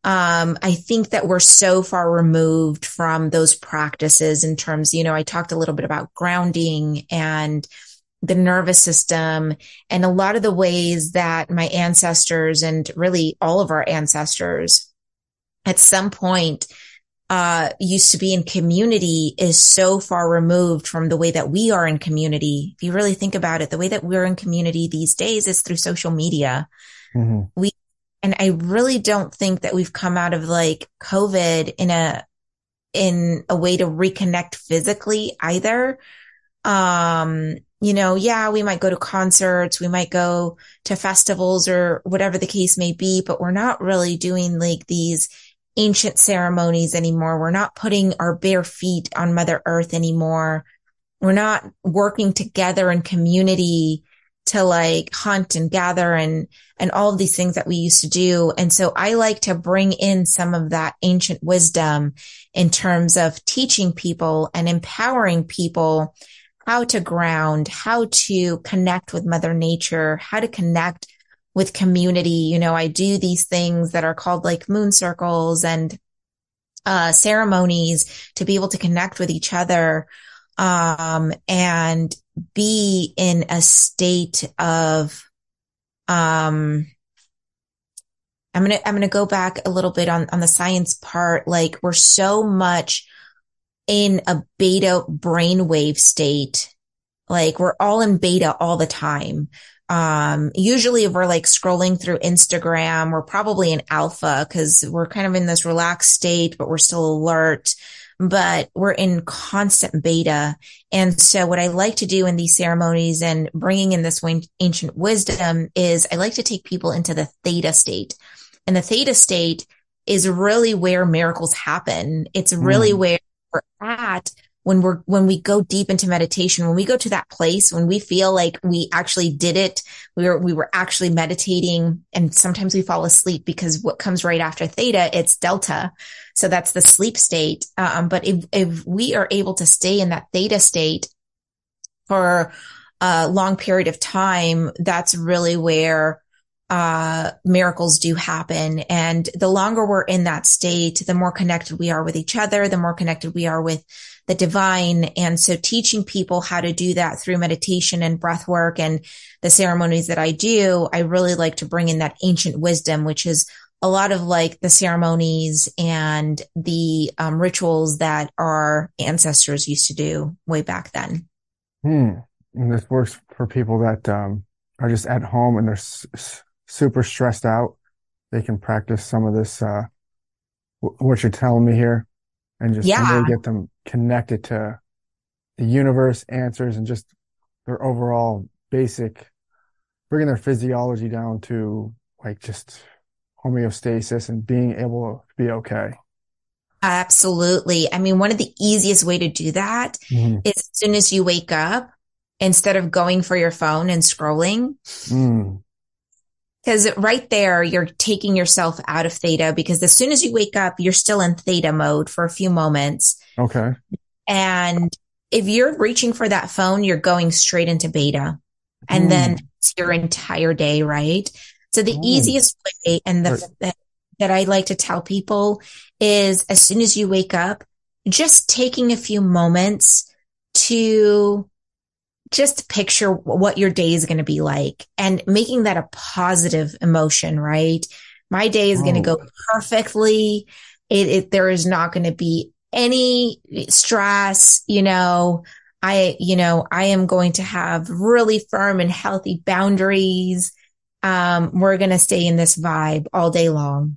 um, I think that we're so far removed from those practices in terms, you know, I talked a little bit about grounding and the nervous system and a lot of the ways that my ancestors and really all of our ancestors at some point uh, used to be in community is so far removed from the way that we are in community. If you really think about it, the way that we're in community these days is through social media. hmm We, and I really don't think that we've come out of like COVID in a, in a way to reconnect physically either. Um, you know, yeah, we might go to concerts, we might go to festivals or whatever the case may be, but we're not really doing like these ancient ceremonies anymore. We're not putting our bare feet on Mother Earth anymore. We're not working together in community to like hunt and gather and, and all of these things that we used to do. And so I like to bring in some of that ancient wisdom in terms of teaching people and empowering people how to ground, how to connect with mother nature, how to connect with community. You know, I do these things that are called like moon circles and uh, ceremonies to be able to connect with each other um, and be in a state of um, I'm gonna I'm gonna go back a little bit on on the science part. Like we're so much in a beta brainwave state. Like we're all in beta all the time. Um, usually if we're like scrolling through Instagram, we're probably in alpha because we're kind of in this relaxed state, but we're still alert. But we're in constant beta. And so what I like to do in these ceremonies and bringing in this ancient wisdom is I like to take people into the theta state. And the theta state is really where miracles happen. It's really Mm. where we're at when we're when we go deep into meditation when we go to that place when we feel like we actually did it we were we were actually meditating and sometimes we fall asleep because what comes right after theta it's delta so that's the sleep state um, but if if we are able to stay in that theta state for a long period of time that's really where uh, miracles do happen. And the longer we're in that state, the more connected we are with each other, the more connected we are with the divine. And so teaching people how to do that through meditation and breath work and the ceremonies that I do, I really like to bring in that ancient wisdom, which is a lot of like the ceremonies and the um, rituals that our ancestors used to do way back then. Hmm. And this works for people that um, are just at home and they're s super stressed out. They can practice some of this, uh, w- what you're telling me here, and just Yeah. really get them connected to the universe, answers, and just their overall basic, bringing their physiology down to like just homeostasis and being able to be okay. Absolutely. I mean, one of the easiest way to do that Mhm. is as soon as you wake up, instead of going for your phone and scrolling, Mm. Because right there, you're taking yourself out of theta because as soon as you wake up, you're still in theta mode for a few moments. Okay. And if you're reaching for that phone, you're going straight into beta and then it's your entire day, right? So the Mm. easiest way and the, Right. that I like to tell people is as soon as you wake up, just taking a few moments to just picture what your day is going to be like and making that a positive emotion, right? My day is going to Oh. go perfectly. It, it there is not going to be any stress, you know. I, you know, I am going to have really firm and healthy boundaries. Um, we're going to stay in this vibe all day long.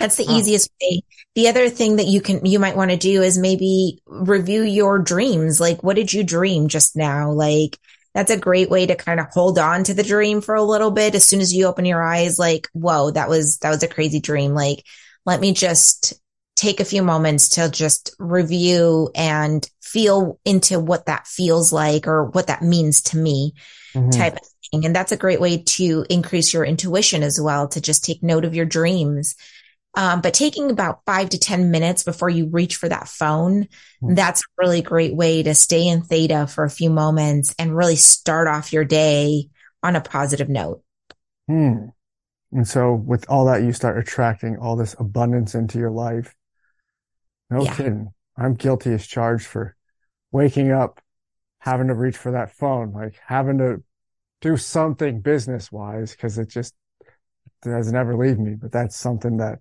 That's the easiest way. The other thing that you can, you might want to do is maybe review your dreams. Like, what did you dream just now? Like, that's a great way to kind of hold on to the dream for a little bit. As soon as you open your eyes, like, whoa, that was, that was a crazy dream. Like, let me just take a few moments to just review and feel into what that feels like or what that means to me mm-hmm. type of thing. And that's a great way to increase your intuition as well, to just take note of your dreams um, but taking about five to 10 minutes before you reach for that phone, mm. that's a really great way to stay in theta for a few moments and really start off your day on a positive note. Hmm. And so with all that, you start attracting all this abundance into your life. No yeah. kidding. I'm guilty as charged for waking up, having to reach for that phone, like having to do something business wise because it just doesn't ever leave me. But that's something that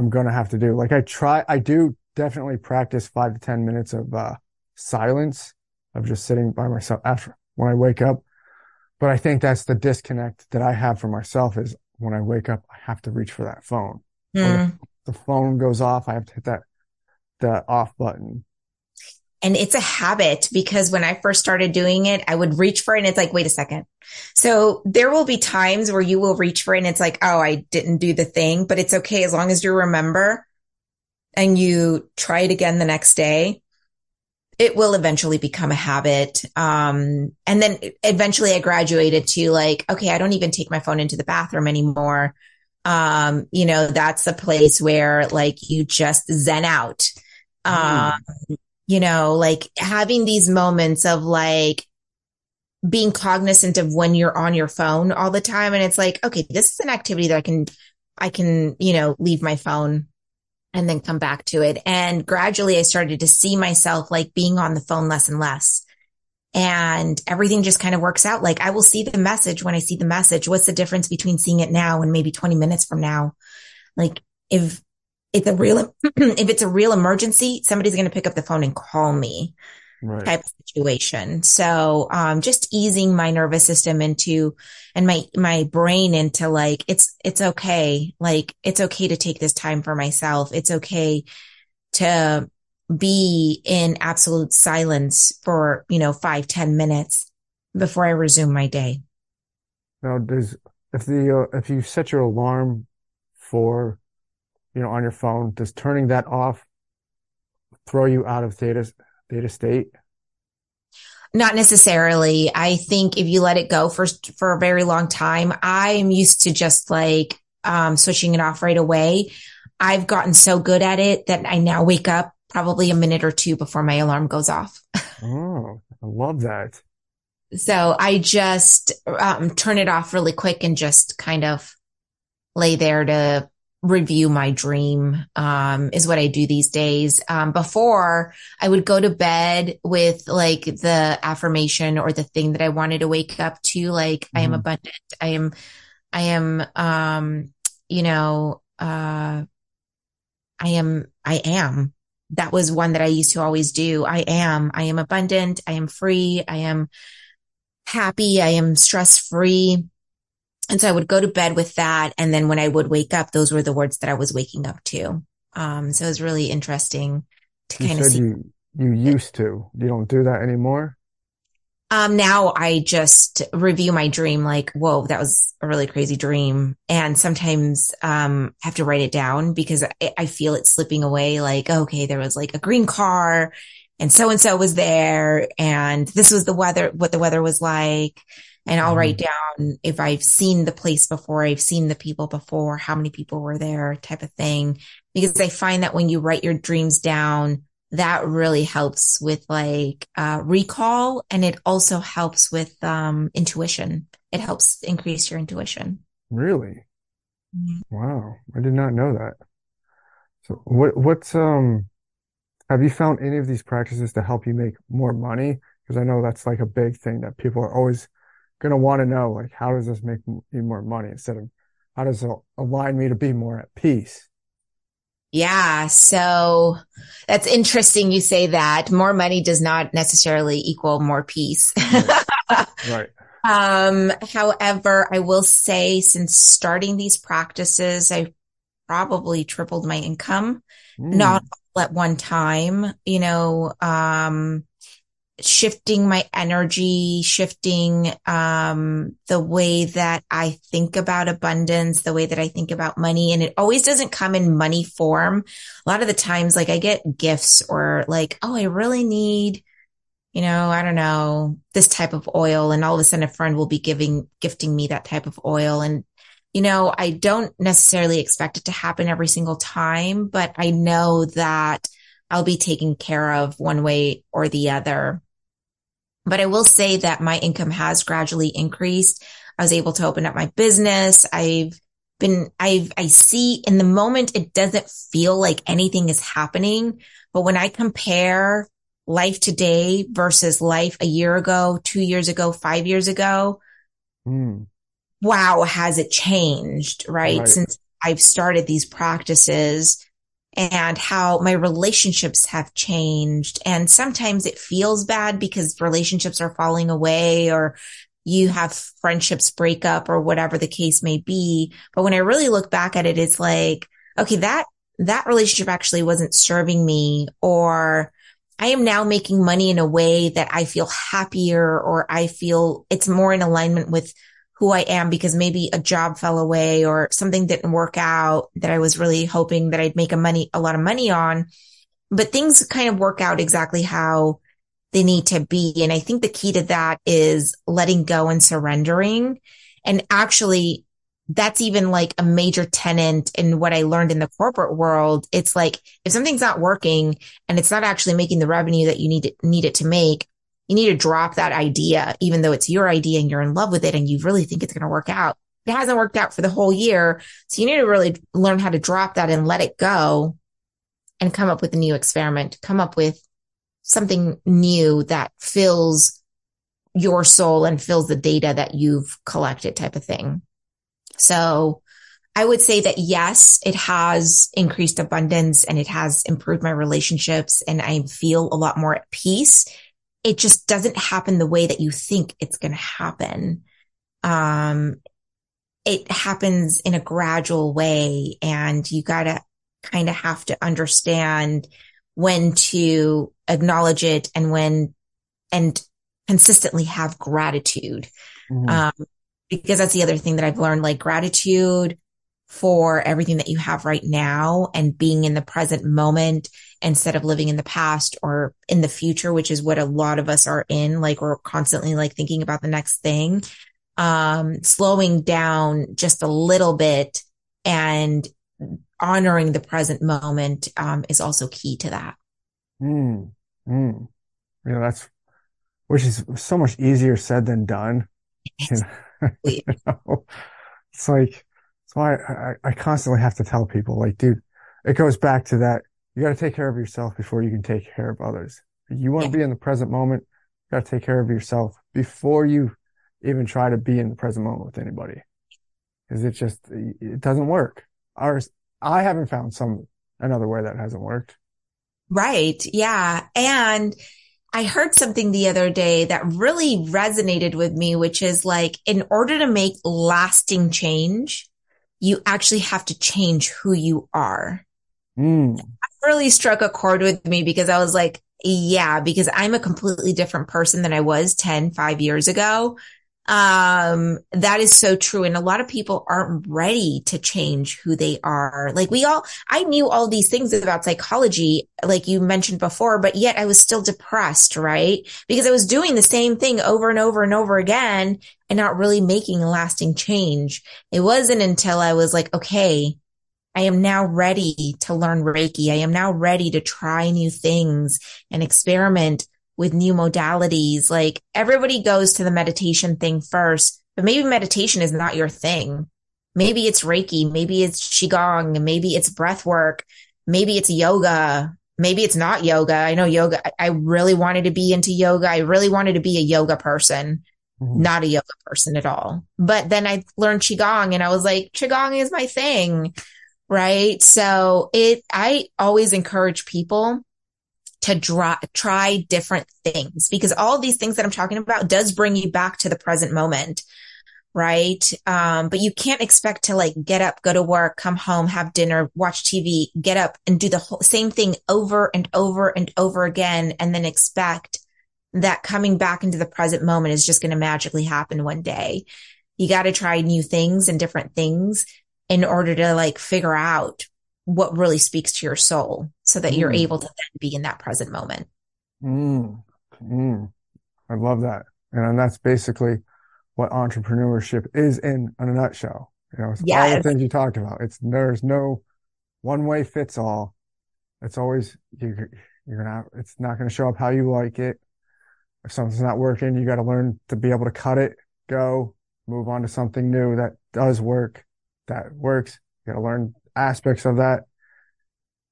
I'm going to have to do. Like I try, I do definitely practice five to 10 minutes of, uh, silence of just sitting by myself after when I wake up. But I think that's the disconnect that I have for myself is when I wake up, I have to reach for that phone. Mm. The, the phone goes off. I have to hit that, the off button and it's a habit because when I first started doing it, I would reach for it and it's like, wait a second. So there will be times where you will reach for it and it's like, oh, I didn't do the thing, but it's okay as long as you remember and you try it again the next day. It will eventually become a habit. Um, and then eventually I graduated to like, okay, I don't even take my phone into the bathroom anymore. Um, you know, that's a place where like you just zen out. Mm. You know, like having these moments of like being cognizant of when you're on your phone all the time. And it's like, okay, this is an activity that I can, I can, you know, leave my phone and then come back to it. And gradually I started to see myself like being on the phone less and less. And everything just kind of works out. Like I will see the message when I see the message. What's the difference between seeing it now and maybe 20 minutes from now? Like if it's a real, <clears throat> if it's a real emergency, somebody's going to pick up the phone and call me right. type of situation. So, um, just easing my nervous system into and my, my brain into like, it's, it's okay. Like, it's okay to take this time for myself. It's okay to be in absolute silence for, you know, five ten minutes before I resume my day. Now, does, if the, uh, if you set your alarm for you know, on your phone, does turning that off throw you out of theta, theta state? Not necessarily. I think if you let it go for, for a very long time, I'm used to just like, um, switching it off right away. I've gotten so good at it that I now wake up probably a minute or two before my alarm goes off. <laughs> oh, I love that. So I just um, turn it off really quick and just kind of lay there to review my dream um, is what I do these days. Um, before I would go to bed with like the affirmation or the thing that I wanted to wake up to, like mm-hmm. I am mm-hmm. abundant. I am, I am, um, you know, uh, I am, I am. That was one that I used to always do. I am, I am abundant. I am free. I am happy. I am stress free. And so I would go to bed with that. And then when I would wake up, those were the words that I was waking up to. Um, so it was really interesting to you kind of see. You, you used to, you don't do that anymore? Um, now I just review my dream like, whoa, that was a really crazy dream. And sometimes, um, have to write it down because I, I feel it slipping away. Like, okay, there was like a green car and so and so was there and this was the weather, what the weather was like and I'll mm-hmm. write down if I've seen the place before, I've seen the people before, how many people were there type of thing. Because I find that when you write your dreams down, that really helps with like, uh, recall and it also helps with, um, intuition. It helps increase your intuition. Really? Mm-hmm. Wow. I did not know that. So what, what's, um, have you found any of these practices to help you make more money? Because I know that's like a big thing that people are always going to want to know, like, how does this make me more money instead of how does it align me to be more at peace? Yeah. So that's interesting. You say that more money does not necessarily equal more peace. right. <laughs> Um, however, I will say since starting these practices, I've probably tripled my income, mm. not at one time, you know, um, shifting my energy, shifting, um, the way that I think about abundance, the way that I think about money. And it always doesn't come in money form. A lot of the times, like I get gifts or like, oh, I really need, you know, I don't know, this type of oil. And all of a sudden a friend will be giving, gifting me that type of oil. And, you know, I don't necessarily expect it to happen every single time, but I know that I'll be taken care of one way or the other. But I will say that my income has gradually increased. I was able to open up my business. I've been, I've, I see in the moment, it doesn't feel like anything is happening. But when I compare life today versus life a year ago, two years ago, five years ago, mm. wow, has it changed, right? right? Since I've started these practices and how my relationships have changed. And sometimes it feels bad because relationships are falling away or you have friendships break up or whatever the case may be. But when I really look back at it, it's like, okay, that, that relationship actually wasn't serving me or I am now making money in a way that I feel happier or I feel it's more in alignment with who I am because maybe a job fell away or something didn't work out that I was really hoping that I'd make a money, a lot of money on. But things kind of work out exactly how they need to be. And I think the key to that is letting go and surrendering. And actually that's even like a major tenant in what I learned in the corporate world. It's like if something's not working and it's not actually making the revenue that you need it, need it to make, you need to drop that idea, even though it's your idea and you're in love with it and you really think it's going to work out. It hasn't worked out for the whole year. So you need to really learn how to drop that and let it go and come up with a new experiment, come up with something new that fills your soul and fills the data that you've collected type of thing. So I would say that yes, it has increased abundance and it has improved my relationships and I feel a lot more at peace it just doesn't happen the way that you think it's going to happen. Um, it happens in a gradual way and you gotta kind of have to understand when to acknowledge it and when and consistently have gratitude. Mm-hmm. Um, because that's the other thing that I've learned, like gratitude for everything that you have right now and being in the present moment instead of living in the past or in the future, which is what a lot of us are in. Like we're constantly like thinking about the next thing. Um, slowing down just a little bit and honoring the present moment, um, is also key to that. Mm, mm. You know, that's, which is so much easier said than done. <laughs> You you <laughs> know? It's like, so I, I, I constantly have to tell people like, dude, it goes back to that you got to take care of yourself before you can take care of others. You want to be in the present moment. You got to take care of yourself before you even try to be in the present moment with anybody. Cause it just, it doesn't work. Ours, I haven't found some, another way that hasn't worked. Right. Yeah. And I heard something the other day that really resonated with me, which is like, in order to make lasting change, you actually have to change who you are. Mm really struck a chord with me because I was like, yeah, because I'm a completely different person than I was 10, five years ago. Um, that is so true. And a lot of people aren't ready to change who they are. Like we all, I knew all these things about psychology, like you mentioned before, but yet I was still depressed, right? Because I was doing the same thing over and over and over again and not really making a lasting change. It wasn't until I was like, okay, I am now ready to learn Reiki. I am now ready to try new things and experiment with new modalities. Like everybody goes to the meditation thing first, but maybe meditation is not your thing. Maybe it's Reiki. Maybe it's Qigong. Maybe it's breath work. Maybe it's yoga. Maybe it's not yoga. I know yoga. I really wanted to be into yoga. I really wanted to be a yoga person, mm-hmm. not a yoga person at all. But then I learned Qigong and I was like, Qigong is my thing right? So it, I always encourage people to dry, try different things because all these things that I'm talking about does bring you back to the present moment. Right. Um, but you can't expect to like get up, go to work, come home, have dinner, watch TV, get up and do the whole same thing over and over and over again. And then expect that coming back into the present moment is just going to magically happen one day. You got to try new things and different things in order to like figure out what really speaks to your soul so that mm. you're able to then be in that present moment. Mm. Mm. I love that. And that's basically what entrepreneurship is in a nutshell. You know, it's yes. all the things you talked about. It's there's no one way fits all. It's always you, you're gonna. It's not gonna show up how you like it. If something's not working, you got to learn to be able to cut it, go, move on to something new that does work, that works. You got to learn aspects of that.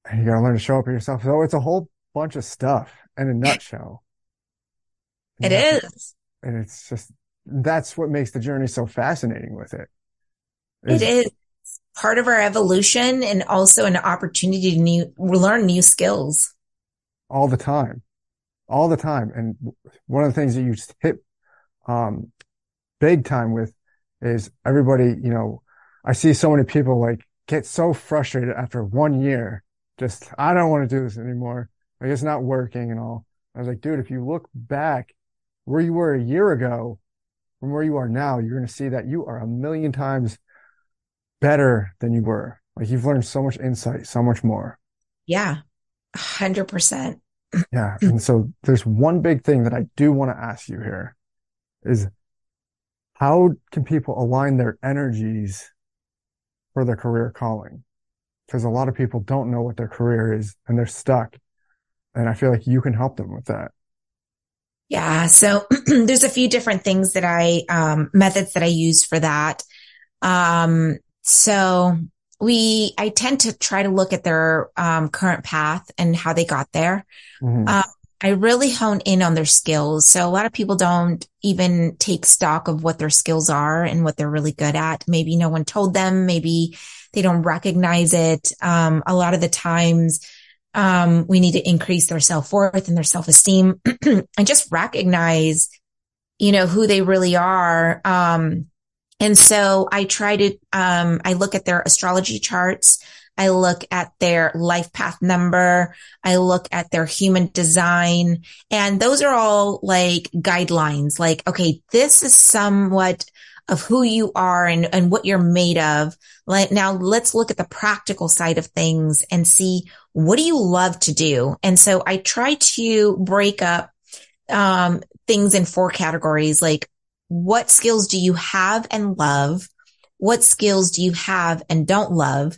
And you got to learn to show up for yourself. So it's a whole bunch of stuff in a nutshell. <laughs> It is, And it's just, that's what makes the journey so fascinating with it. Is, it is part of our evolution and also an opportunity to new, learn new skills. All the time. All the time. And one of the things that you hit, um, big time with is everybody, you know, I see so many people like get so frustrated after one year. Just, I don't want to do this anymore. Like it's not working and all. I was like, dude, if you look back where you were a year ago from where you are now, you're going to see that you are a million times better than you were. Like you've learned so much insight, so much more. Yeah. hundred percent. Yeah. <clears throat> And so there's one big thing that I do want to ask you here is how can people align their energies for their career calling because a lot of people don't know what their career is and they're stuck. And I feel like you can help them with that. Yeah. So <clears throat> there's a few different things that I, um, methods that I use for that. Um, so we, I tend to try to look at their, um, current path and how they got there. Mm-hmm. Um, I really hone in on their skills. So a lot of people don't even take stock of what their skills are and what they're really good at. Maybe no one told them. Maybe they don't recognize it. Um, a lot of the times, um, we need to increase their self worth and their self esteem <clears throat> and just recognize, you know, who they really are. Um, and so I try to, um, I look at their astrology charts. I look at their life path number. I look at their human design and those are all like guidelines. Like, okay, this is somewhat of who you are and, and what you're made of. Like now let's look at the practical side of things and see what do you love to do? And so I try to break up, um, things in four categories. Like what skills do you have and love? What skills do you have and don't love?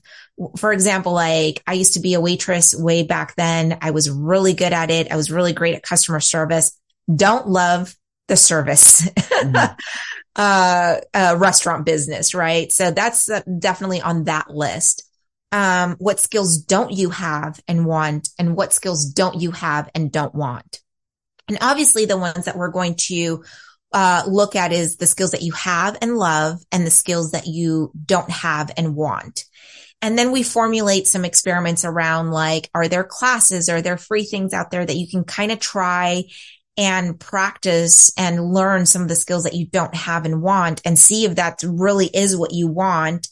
for example, like I used to be a waitress way back then. I was really good at it. I was really great at customer service. Don't love the service. Mm-hmm. <laughs> uh, uh, restaurant business, right? So that's uh, definitely on that list. Um, what skills don't you have and want and what skills don't you have and don't want? And obviously the ones that we're going to uh, look at is the skills that you have and love and the skills that you don't have and want. And then we formulate some experiments around like, are there classes? Are there free things out there that you can kind of try and practice and learn some of the skills that you don't have and want and see if that really is what you want.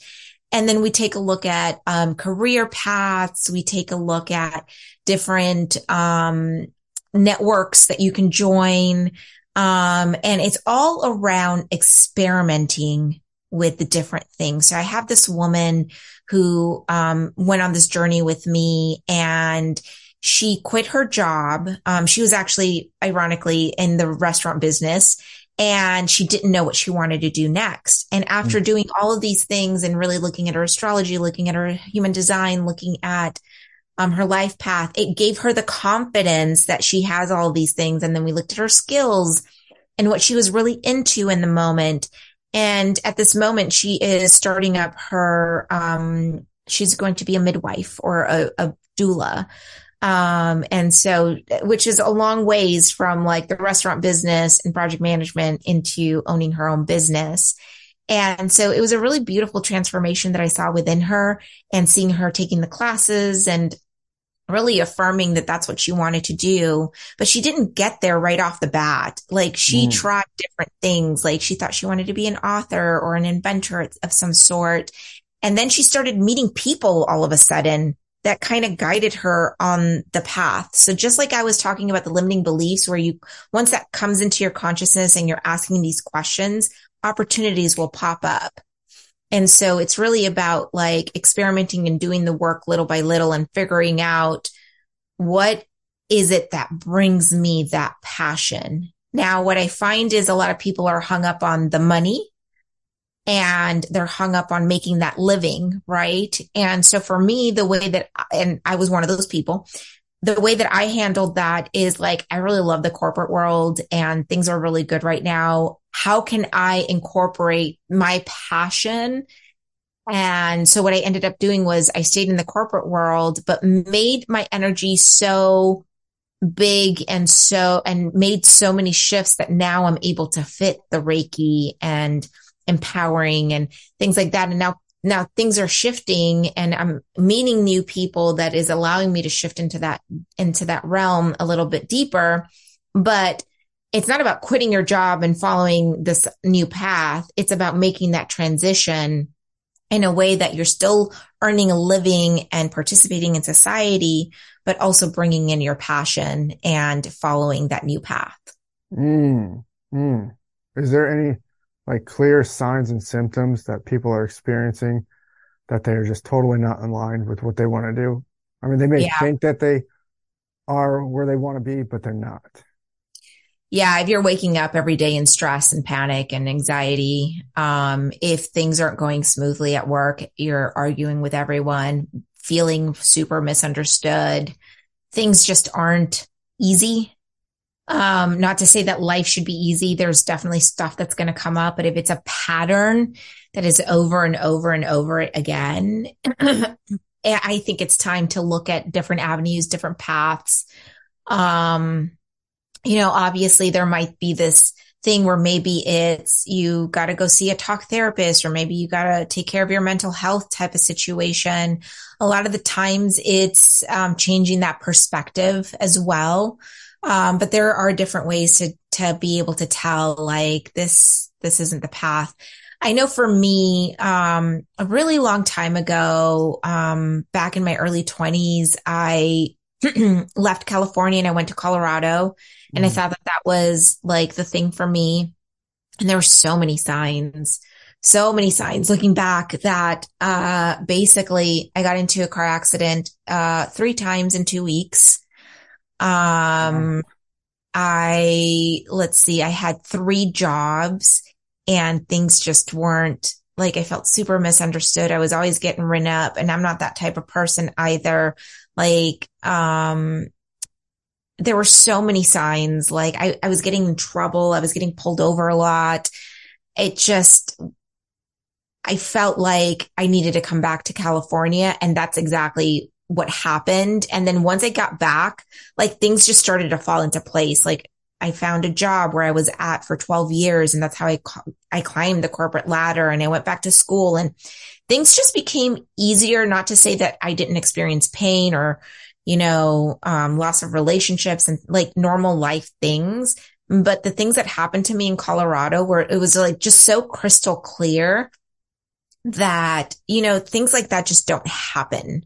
And then we take a look at, um, career paths. We take a look at different, um, networks that you can join. Um, and it's all around experimenting with the different things. So I have this woman who um, went on this journey with me and she quit her job. Um, she was actually ironically in the restaurant business and she didn't know what she wanted to do next. And after mm-hmm. doing all of these things and really looking at her astrology, looking at her human design, looking at um, her life path, it gave her the confidence that she has all these things. And then we looked at her skills and what she was really into in the moment. And at this moment, she is starting up her, um, she's going to be a midwife or a, a doula. Um, and so, which is a long ways from like the restaurant business and project management into owning her own business. And so it was a really beautiful transformation that I saw within her and seeing her taking the classes and really affirming that that's what she wanted to do. But she didn't get there right off the bat. Like she mm. tried different things. Like she thought she wanted to be an author or an inventor of some sort. And then she started meeting people all of a sudden that kind of guided her on the path. So just like I was talking about the limiting beliefs where you, once that comes into your consciousness and you're asking these questions, opportunities will pop up. And so it's really about like experimenting and doing the work little by little and figuring out what is it that brings me that passion. Now, what I find is a lot of people are hung up on the money and they're hung up on making that living, right? And so for me, the way that, and I was one of those people, the way that I handled that is like, I really love the corporate world and things are really good right now. How can I incorporate my passion? And so what I ended up doing was I stayed in the corporate world, but made my energy so big and so, and made so many shifts that now I'm able to fit the Reiki and empowering and things like that. And now, now things are shifting and I'm meeting new people that is allowing me to shift into that, into that realm a little bit deeper. But it's not about quitting your job and following this new path. It's about making that transition in a way that you're still earning a living and participating in society, but also bringing in your passion and following that new path. Mm, mm. Is there any like clear signs and symptoms that people are experiencing that they're just totally not in line with what they want to do. I mean, they may yeah. think that they are where they want to be, but they're not. Yeah. If you're waking up every day in stress and panic and anxiety, um, if things aren't going smoothly at work, you're arguing with everyone, feeling super misunderstood. Things just aren't easy um, not to say that life should be easy. There's definitely stuff that's going to come up, but if it's a pattern that is over and over and over again, <clears throat> I think it's time to look at different avenues, different paths. Um, you know, obviously there might be this thing where maybe it's you got to go see a talk therapist or maybe you got to take care of your mental health type of situation. A lot of the times it's um, changing that perspective as well. Um, but there are different ways to, to be able to tell like this, this isn't the path. I know for me, um, a really long time ago, um, back in my early twenties, I <clears throat> left California and I went to Colorado and mm I thought that that was like the thing for me. And there were so many signs, so many signs looking back that, uh, basically I got into a car accident, uh, three times in two weeks. Um, I, let's see, I had three jobs and things just weren't like I felt super misunderstood. I was always getting written up and I'm not that type of person either. Like, um, there were so many signs. Like I, I was getting in trouble. I was getting pulled over a lot. It just, I felt like I needed to come back to California. And that's exactly what happened. And then once I got back, like things just started to fall into place. Like I found a job where I was at for 12 years and that's how I, I climbed the corporate ladder and I went back to school and things just became easier. Not to say that I didn't experience pain or, you know, um, loss of relationships and like normal life things. But the things that happened to me in Colorado where it was like just so crystal clear that, you know, things like that just don't happen.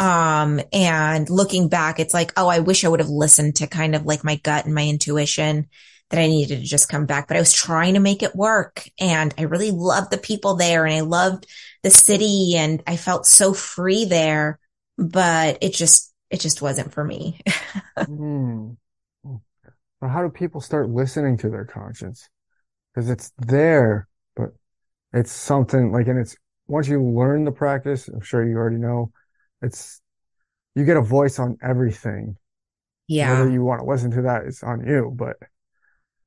Um, and looking back, it's like, oh, I wish I would have listened to kind of like my gut and my intuition that I needed to just come back, but I was trying to make it work. And I really loved the people there and I loved the city and I felt so free there, but it just, it just wasn't for me. <laughs> mm. Well, how do people start listening to their conscience? Cause it's there, but it's something like, and it's once you learn the practice, I'm sure you already know, it's you get a voice on everything. Yeah. Whether you want to listen to that, it's on you, but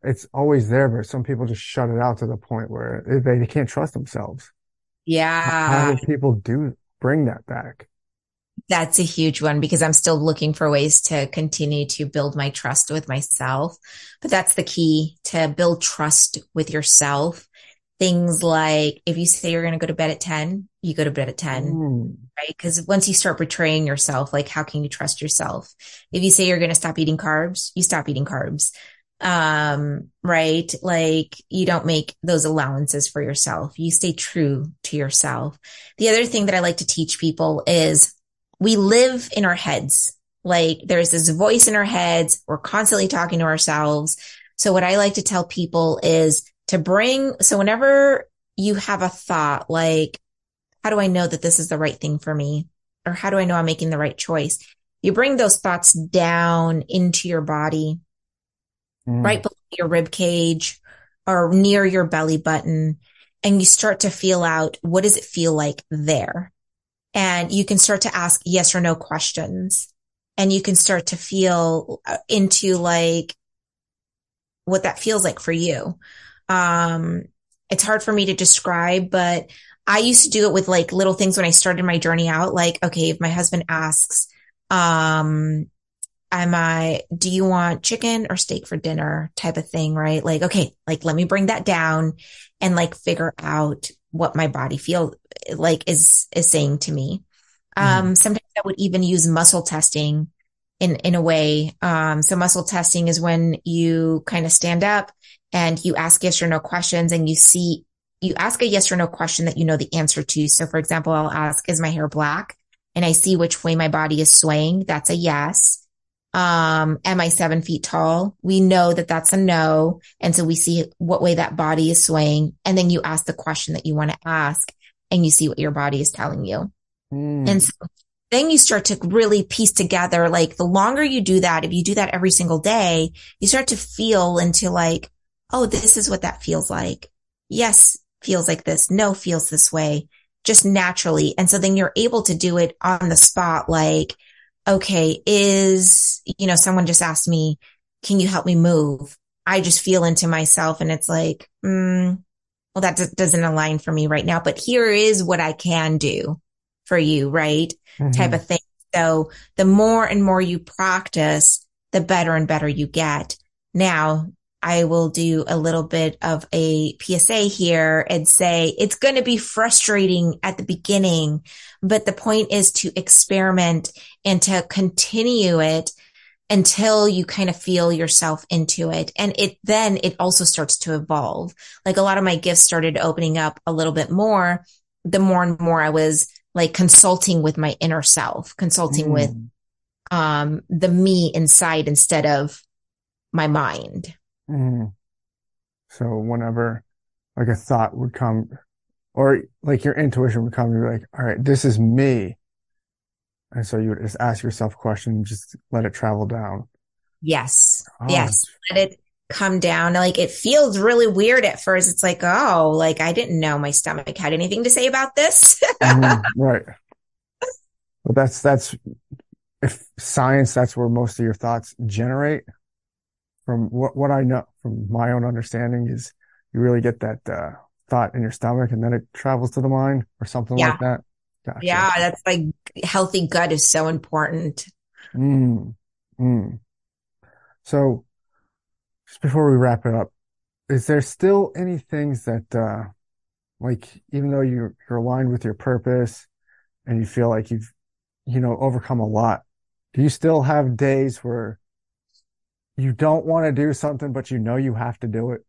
it's always there. But some people just shut it out to the point where they, they can't trust themselves. Yeah. How do people do bring that back? That's a huge one because I'm still looking for ways to continue to build my trust with myself. But that's the key to build trust with yourself Things like if you say you're going to go to bed at 10, you go to bed at 10, Mm. right? Because once you start betraying yourself, like how can you trust yourself? If you say you're going to stop eating carbs, you stop eating carbs. Um, right? Like you don't make those allowances for yourself. You stay true to yourself. The other thing that I like to teach people is we live in our heads. Like there's this voice in our heads. We're constantly talking to ourselves. So what I like to tell people is to bring, so whenever you have a thought like, how do I know that this is the right thing for me? Or how do I know I'm making the right choice? You bring those thoughts down into your body, Mm. right below your rib cage or near your belly button. And you start to feel out what does it feel like there? And you can start to ask yes or no questions and you can start to feel uh, into like what that feels like for you. Um, it's hard for me to describe, but I used to do it with like little things when I started my journey out. Like, okay, if my husband asks, um, am I, do you want chicken or steak for dinner type of thing, right? Like, okay, like let me bring that down and like figure out what my body feel like is, is saying to me. Um, sometimes I would even use muscle testing in, in a way. Um, so muscle testing is when you kind of stand up and you ask yes or no questions and you see, you ask a yes or no question that you know the answer to. So for example, I'll ask, is my hair black? And I see which way my body is swaying. That's a yes. Um, am I seven feet tall? We know that that's a no. And so we see what way that body is swaying. And then you ask the question that you want to ask and you see what your body is telling you. Mm. And so then you start to really piece together, like the longer you do that, if you do that every single day, you start to feel into like, oh, this is what that feels like. Yes, feels like this. No, feels this way just naturally. And so then you're able to do it on the spot. Like, okay, is, you know, someone just asked me, can you help me move? I just feel into myself and it's like, mm, well, that d- doesn't align for me right now, but here is what I can do for you, right? Mhm. Type of thing. So the more and more you practice, the better and better you get. Now I will do a little bit of a PSA here and say it's going to be frustrating at the beginning, but the point is to experiment and to continue it until you kind of feel yourself into it. And it then it also starts to evolve. Like a lot of my gifts started opening up a little bit more the more and more I was like consulting with my inner self, consulting with Mm. um the me inside instead of my mind. Mm. So whenever like a thought would come or like your intuition would come, you're like, all right, this is me. And so you would just ask yourself a question, just let it travel down. Yes. Oh, yes. Let it come down. Like it feels really weird at first. It's like, oh, like I didn't know my stomach had anything to say about this. Mhm, <laughs> right. But that's, that's, if science, that's where most of your thoughts generate. From what, what I know, from my own understanding is you really get that, uh, thought in your stomach and then it travels to the mind or something Yeah. like that. Gotcha. yeah. That's like healthy gut is so important. Mm, mm. So just before we wrap it up, is there still any things that, uh, like, even though you're, you're aligned with your purpose and you feel like you've, you know, overcome a lot, do you still have days where you don't want to do something, but you know you have to do it?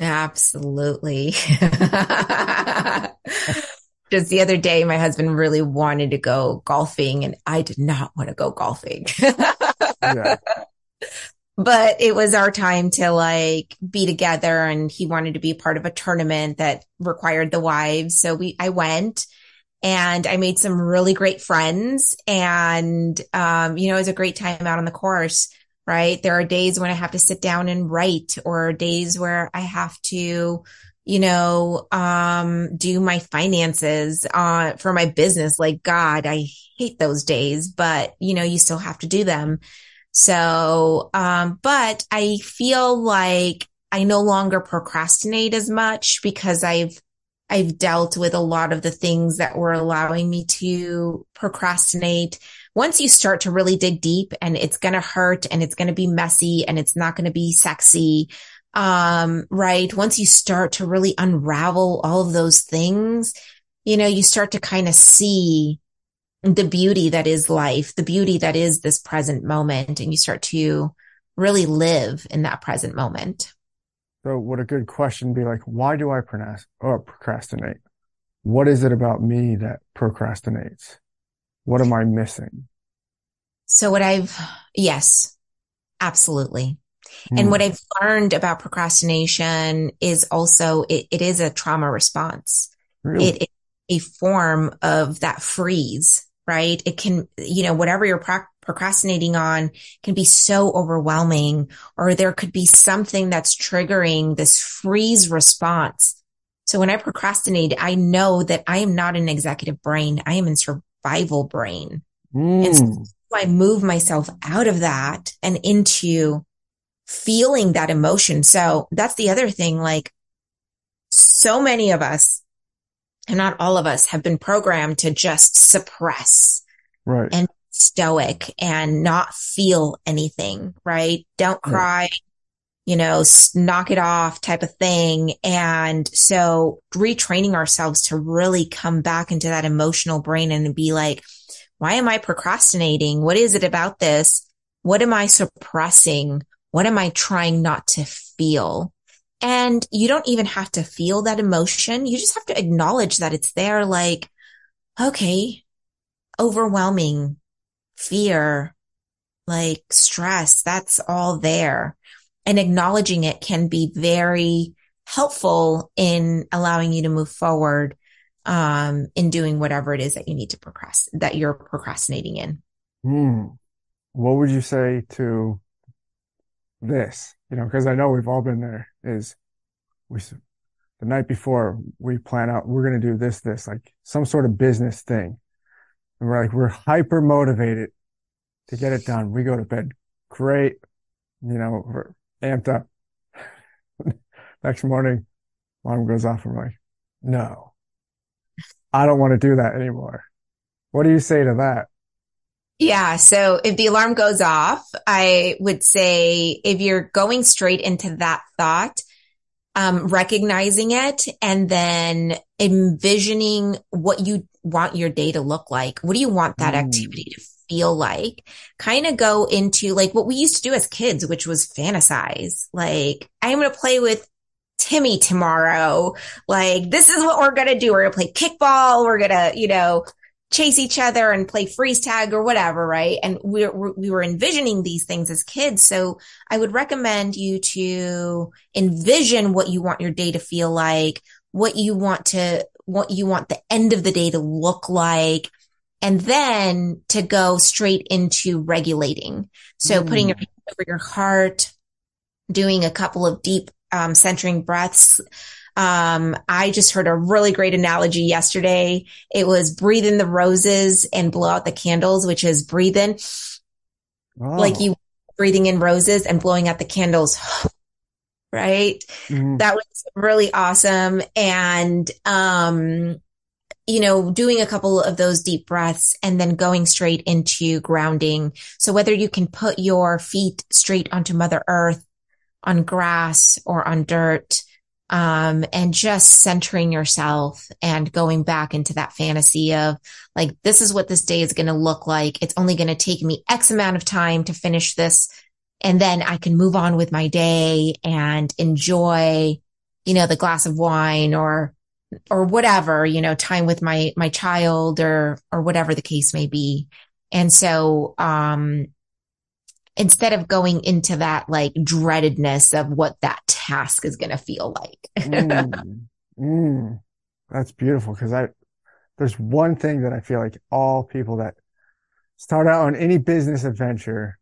Absolutely. <laughs> <laughs> Just the other day, my husband really wanted to go golfing and I did not want to go golfing. Yeah. <laughs> but it was our time to like be together and he wanted to be part of a tournament that required the wives. So we, I went and I made some really great friends and, um, you know, it was a great time out on the course, right? There are days when I have to sit down and write or days where I have to, you know, um, do my finances, uh, for my business. Like God, I hate those days, but you know, you still have to do them. So, um, but I feel like I no longer procrastinate as much because I've, I've dealt with a lot of the things that were allowing me to procrastinate. Once you start to really dig deep and it's going to hurt and it's going to be messy and it's not going to be sexy. Um, right. Once you start to really unravel all of those things, you know, you start to kind of see the beauty that is life, the beauty that is this present moment, and you start to really live in that present moment. So would a good question be like, why do I pronounce or procrastinate? What is it about me that procrastinates? What am I missing? So what I've, yes, absolutely. Hmm. And what I've learned about procrastination is also it, it is a trauma response. Really? It is a form of that freeze, right? It can, you know, whatever you're pro- procrastinating on can be so overwhelming, or there could be something that's triggering this freeze response. So when I procrastinate, I know that I am not an executive brain. I am in survival brain. Mm. And so I move myself out of that and into feeling that emotion. So that's the other thing. Like so many of us and not all of us have been programmed to just suppress right. and stoic and not feel anything, right? Don't cry, right. You know, knock it off type of thing. And so retraining ourselves to really come back into that emotional brain and be like, why am I procrastinating? What is it about this? What am I suppressing? What am I trying not to feel? And you don't even have to feel that emotion. You just have to acknowledge that it's there. Like, okay, overwhelming, fear, like stress, that's all there. And acknowledging it can be very helpful in allowing you to move forward um, in doing whatever it is that you need to procrastinate, that you're procrastinating in. Hmm. What would you say to this? You know, because I know we've all been there. Is we the night before we plan out we're going to do this, this like some sort of business thing, and we're like, we're hyper motivated to get it done. We go to bed. Great. You know, amped up. Next morning, alarm goes off. I'm like, no, I don't want to do that anymore. What do you say to that? Yeah. So if the alarm goes off, I would say if you're going straight into that thought, um, recognizing it and then envisioning what you want your day to look like. What do you want that mm. activity to feel like? Kind of go into like what we used to do as kids, which was fantasize. Like, I'm going to play with Timmy tomorrow. Like, this is what we're going to do. We're going to play kickball. We're going to, you know, chase each other and play freeze tag or whatever, right? And we we were envisioning these things as kids. So I would recommend you to envision what you want your day to feel like, what you want to, what you want the end of the day to look like. And then to go straight into regulating. So mm. putting your over your heart, doing a couple of deep, um, centering breaths, um, I just heard a really great analogy yesterday. It was breathe in the roses and blow out the candles, which is breathe in oh. like you breathing in roses and blowing out the candles. <sighs> right. Mm-hmm. That was really awesome. And, um, you know, doing a couple of those deep breaths and then going straight into grounding. So whether you can put your feet straight onto mother earth on grass or on dirt, um, and just centering yourself and going back into that fantasy of like, this is what this day is going to look like. It's only going to take me X amount of time to finish this. And then I can move on with my day and enjoy, you know, the glass of wine or, or whatever, you know, time with my, my child or, or whatever the case may be. And so, um, instead of going into that like dreadedness of what that task is going to feel like. mm, <laughs> mm, that's beautiful because I, there's one thing that I feel like all people that start out on any business adventure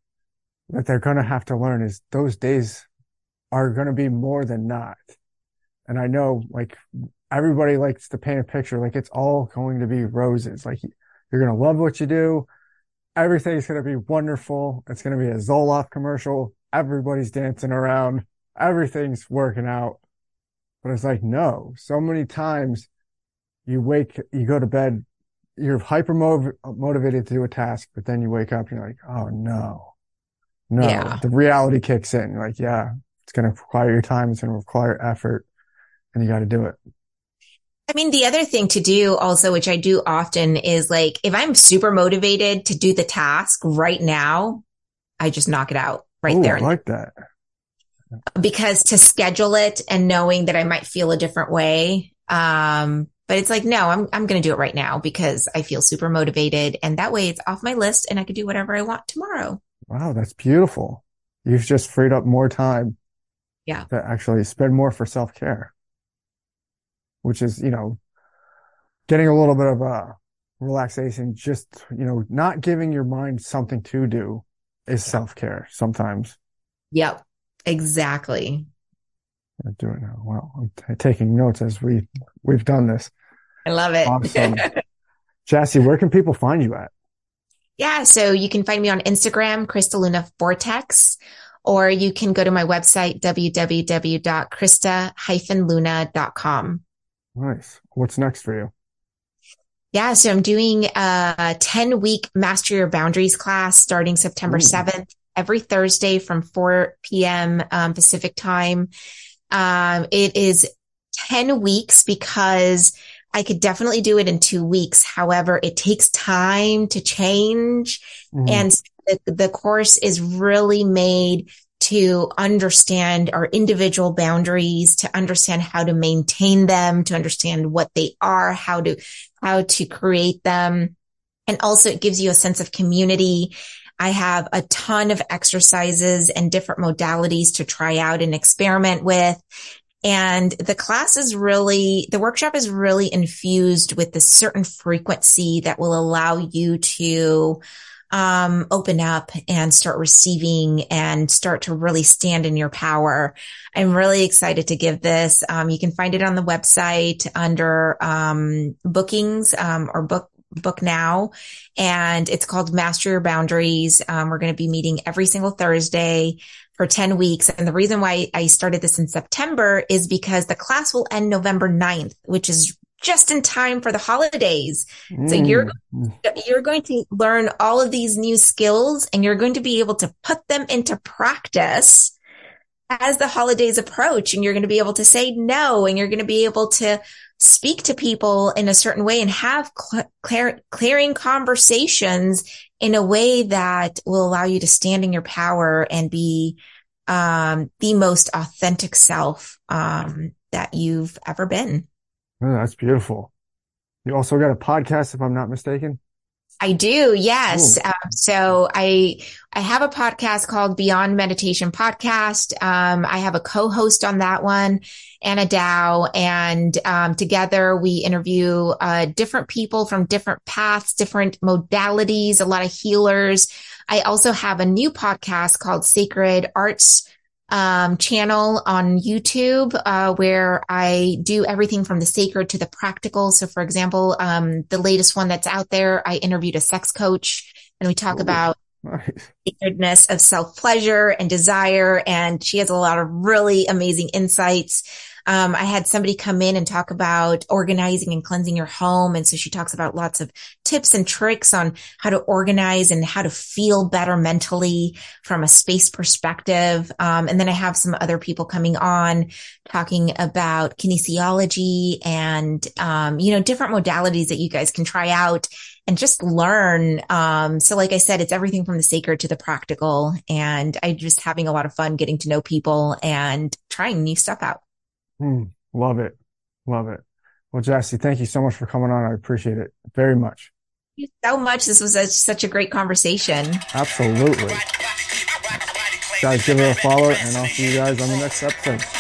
that they're going to have to learn is those days are going to be more than not. And I know like everybody likes to paint a picture like it's all going to be roses. Like you're going to love what you do everything's going to be wonderful. It's going to be a Zoloft commercial. Everybody's dancing around. Everything's working out. But it's like, no, so many times you wake, you go to bed, you're hyper motivated to do a task, but then you wake up and you're like, oh no, no, yeah. the reality kicks in. You're like, yeah, It's going to require your time. It's going to require effort and you got to do it. I mean, the other thing to do also, which I do often is like, if I'm super motivated to do the task right now, I just knock it out right Ooh, there. I like that. Because to schedule it and knowing that I might feel a different way. Um, but it's like, no, I'm, I'm going to do it right now because I feel super motivated. And that way it's off my list and I can do whatever I want tomorrow. Wow. That's beautiful. You've just freed up more time. Yeah. To actually spend more for self care, which is, you know, getting a little bit of a relaxation, just, you know, not giving your mind something to do is self care sometimes. Yep. Exactly. I do it now. Well, I'm t- taking notes as we we've done this. I love it. Awesome. <laughs> Jassy, where can people find you at? Yeah, so you can find me on Instagram, Crystaluna Vortex, or you can go to my website, www.crysta-luna.com. Nice. What's next for you? Yeah, so I'm doing a 10 week Master Your Boundaries class starting September Ooh. 7th, every Thursday from 4 p.m. Um, Pacific time. Um, it is 10 weeks because I could definitely do it in two weeks. However, it takes time to change. Mm-hmm. And the, the course is really made to understand our individual boundaries, to understand how to maintain them, to understand what they are, how to, how to create them. And also it gives you a sense of community. I have a ton of exercises and different modalities to try out and experiment with. And the class is really, the workshop is really infused with this certain frequency that will allow you to um, open up and start receiving and start to really stand in your power. I'm really excited to give this. Um, you can find it on the website under um, bookings um, or book book now and it's called master your boundaries um, we're going to be meeting every single thursday for 10 weeks. And the reason why I started this in September is because the class will end November 9th, which is just in time for the holidays. Mm. So you're, you're going to learn all of these new skills and you're going to be able to put them into practice as the holidays approach and you're going to be able to say no and you're going to be able to speak to people in a certain way and have cl- clear, clearing conversations in a way that will allow you to stand in your power and be um, the most authentic self um, that you've ever been. Oh, that's beautiful. You also got a podcast, if I'm not mistaken. I do. Yes. Uh, so I, I have a podcast called Beyond Meditation Podcast. Um, I have a co-host on that one, Anna Dow, and, um, together we interview, uh, different people from different paths, different modalities, a lot of healers. I also have a new podcast called Sacred Arts um, channel on YouTube uh, where I do everything from the sacred to the practical. So, for example, um, the latest one that's out there, I interviewed a sex coach and we talk Ooh, about <laughs> nice. sacredness of self pleasure and desire. And she has a lot of really amazing insights. Um, I had somebody come in and talk about organizing and cleansing your home. And so she talks about lots of tips and tricks on how to organize and how to feel better mentally from a space perspective. Um, and then I have some other people coming on talking about kinesiology and, um, you know, different modalities that you guys can try out and just learn. Um, so like I said, it's everything from the sacred to the practical. And I'm just having a lot of fun getting to know people and trying new stuff out. Mm, love it. Love it. Well, Jassy, thank you so much for coming on. I appreciate it very much. Thank you so much. This was a, such a great conversation. Absolutely. Guys, give her a follow and I'll see you guys on the next episode.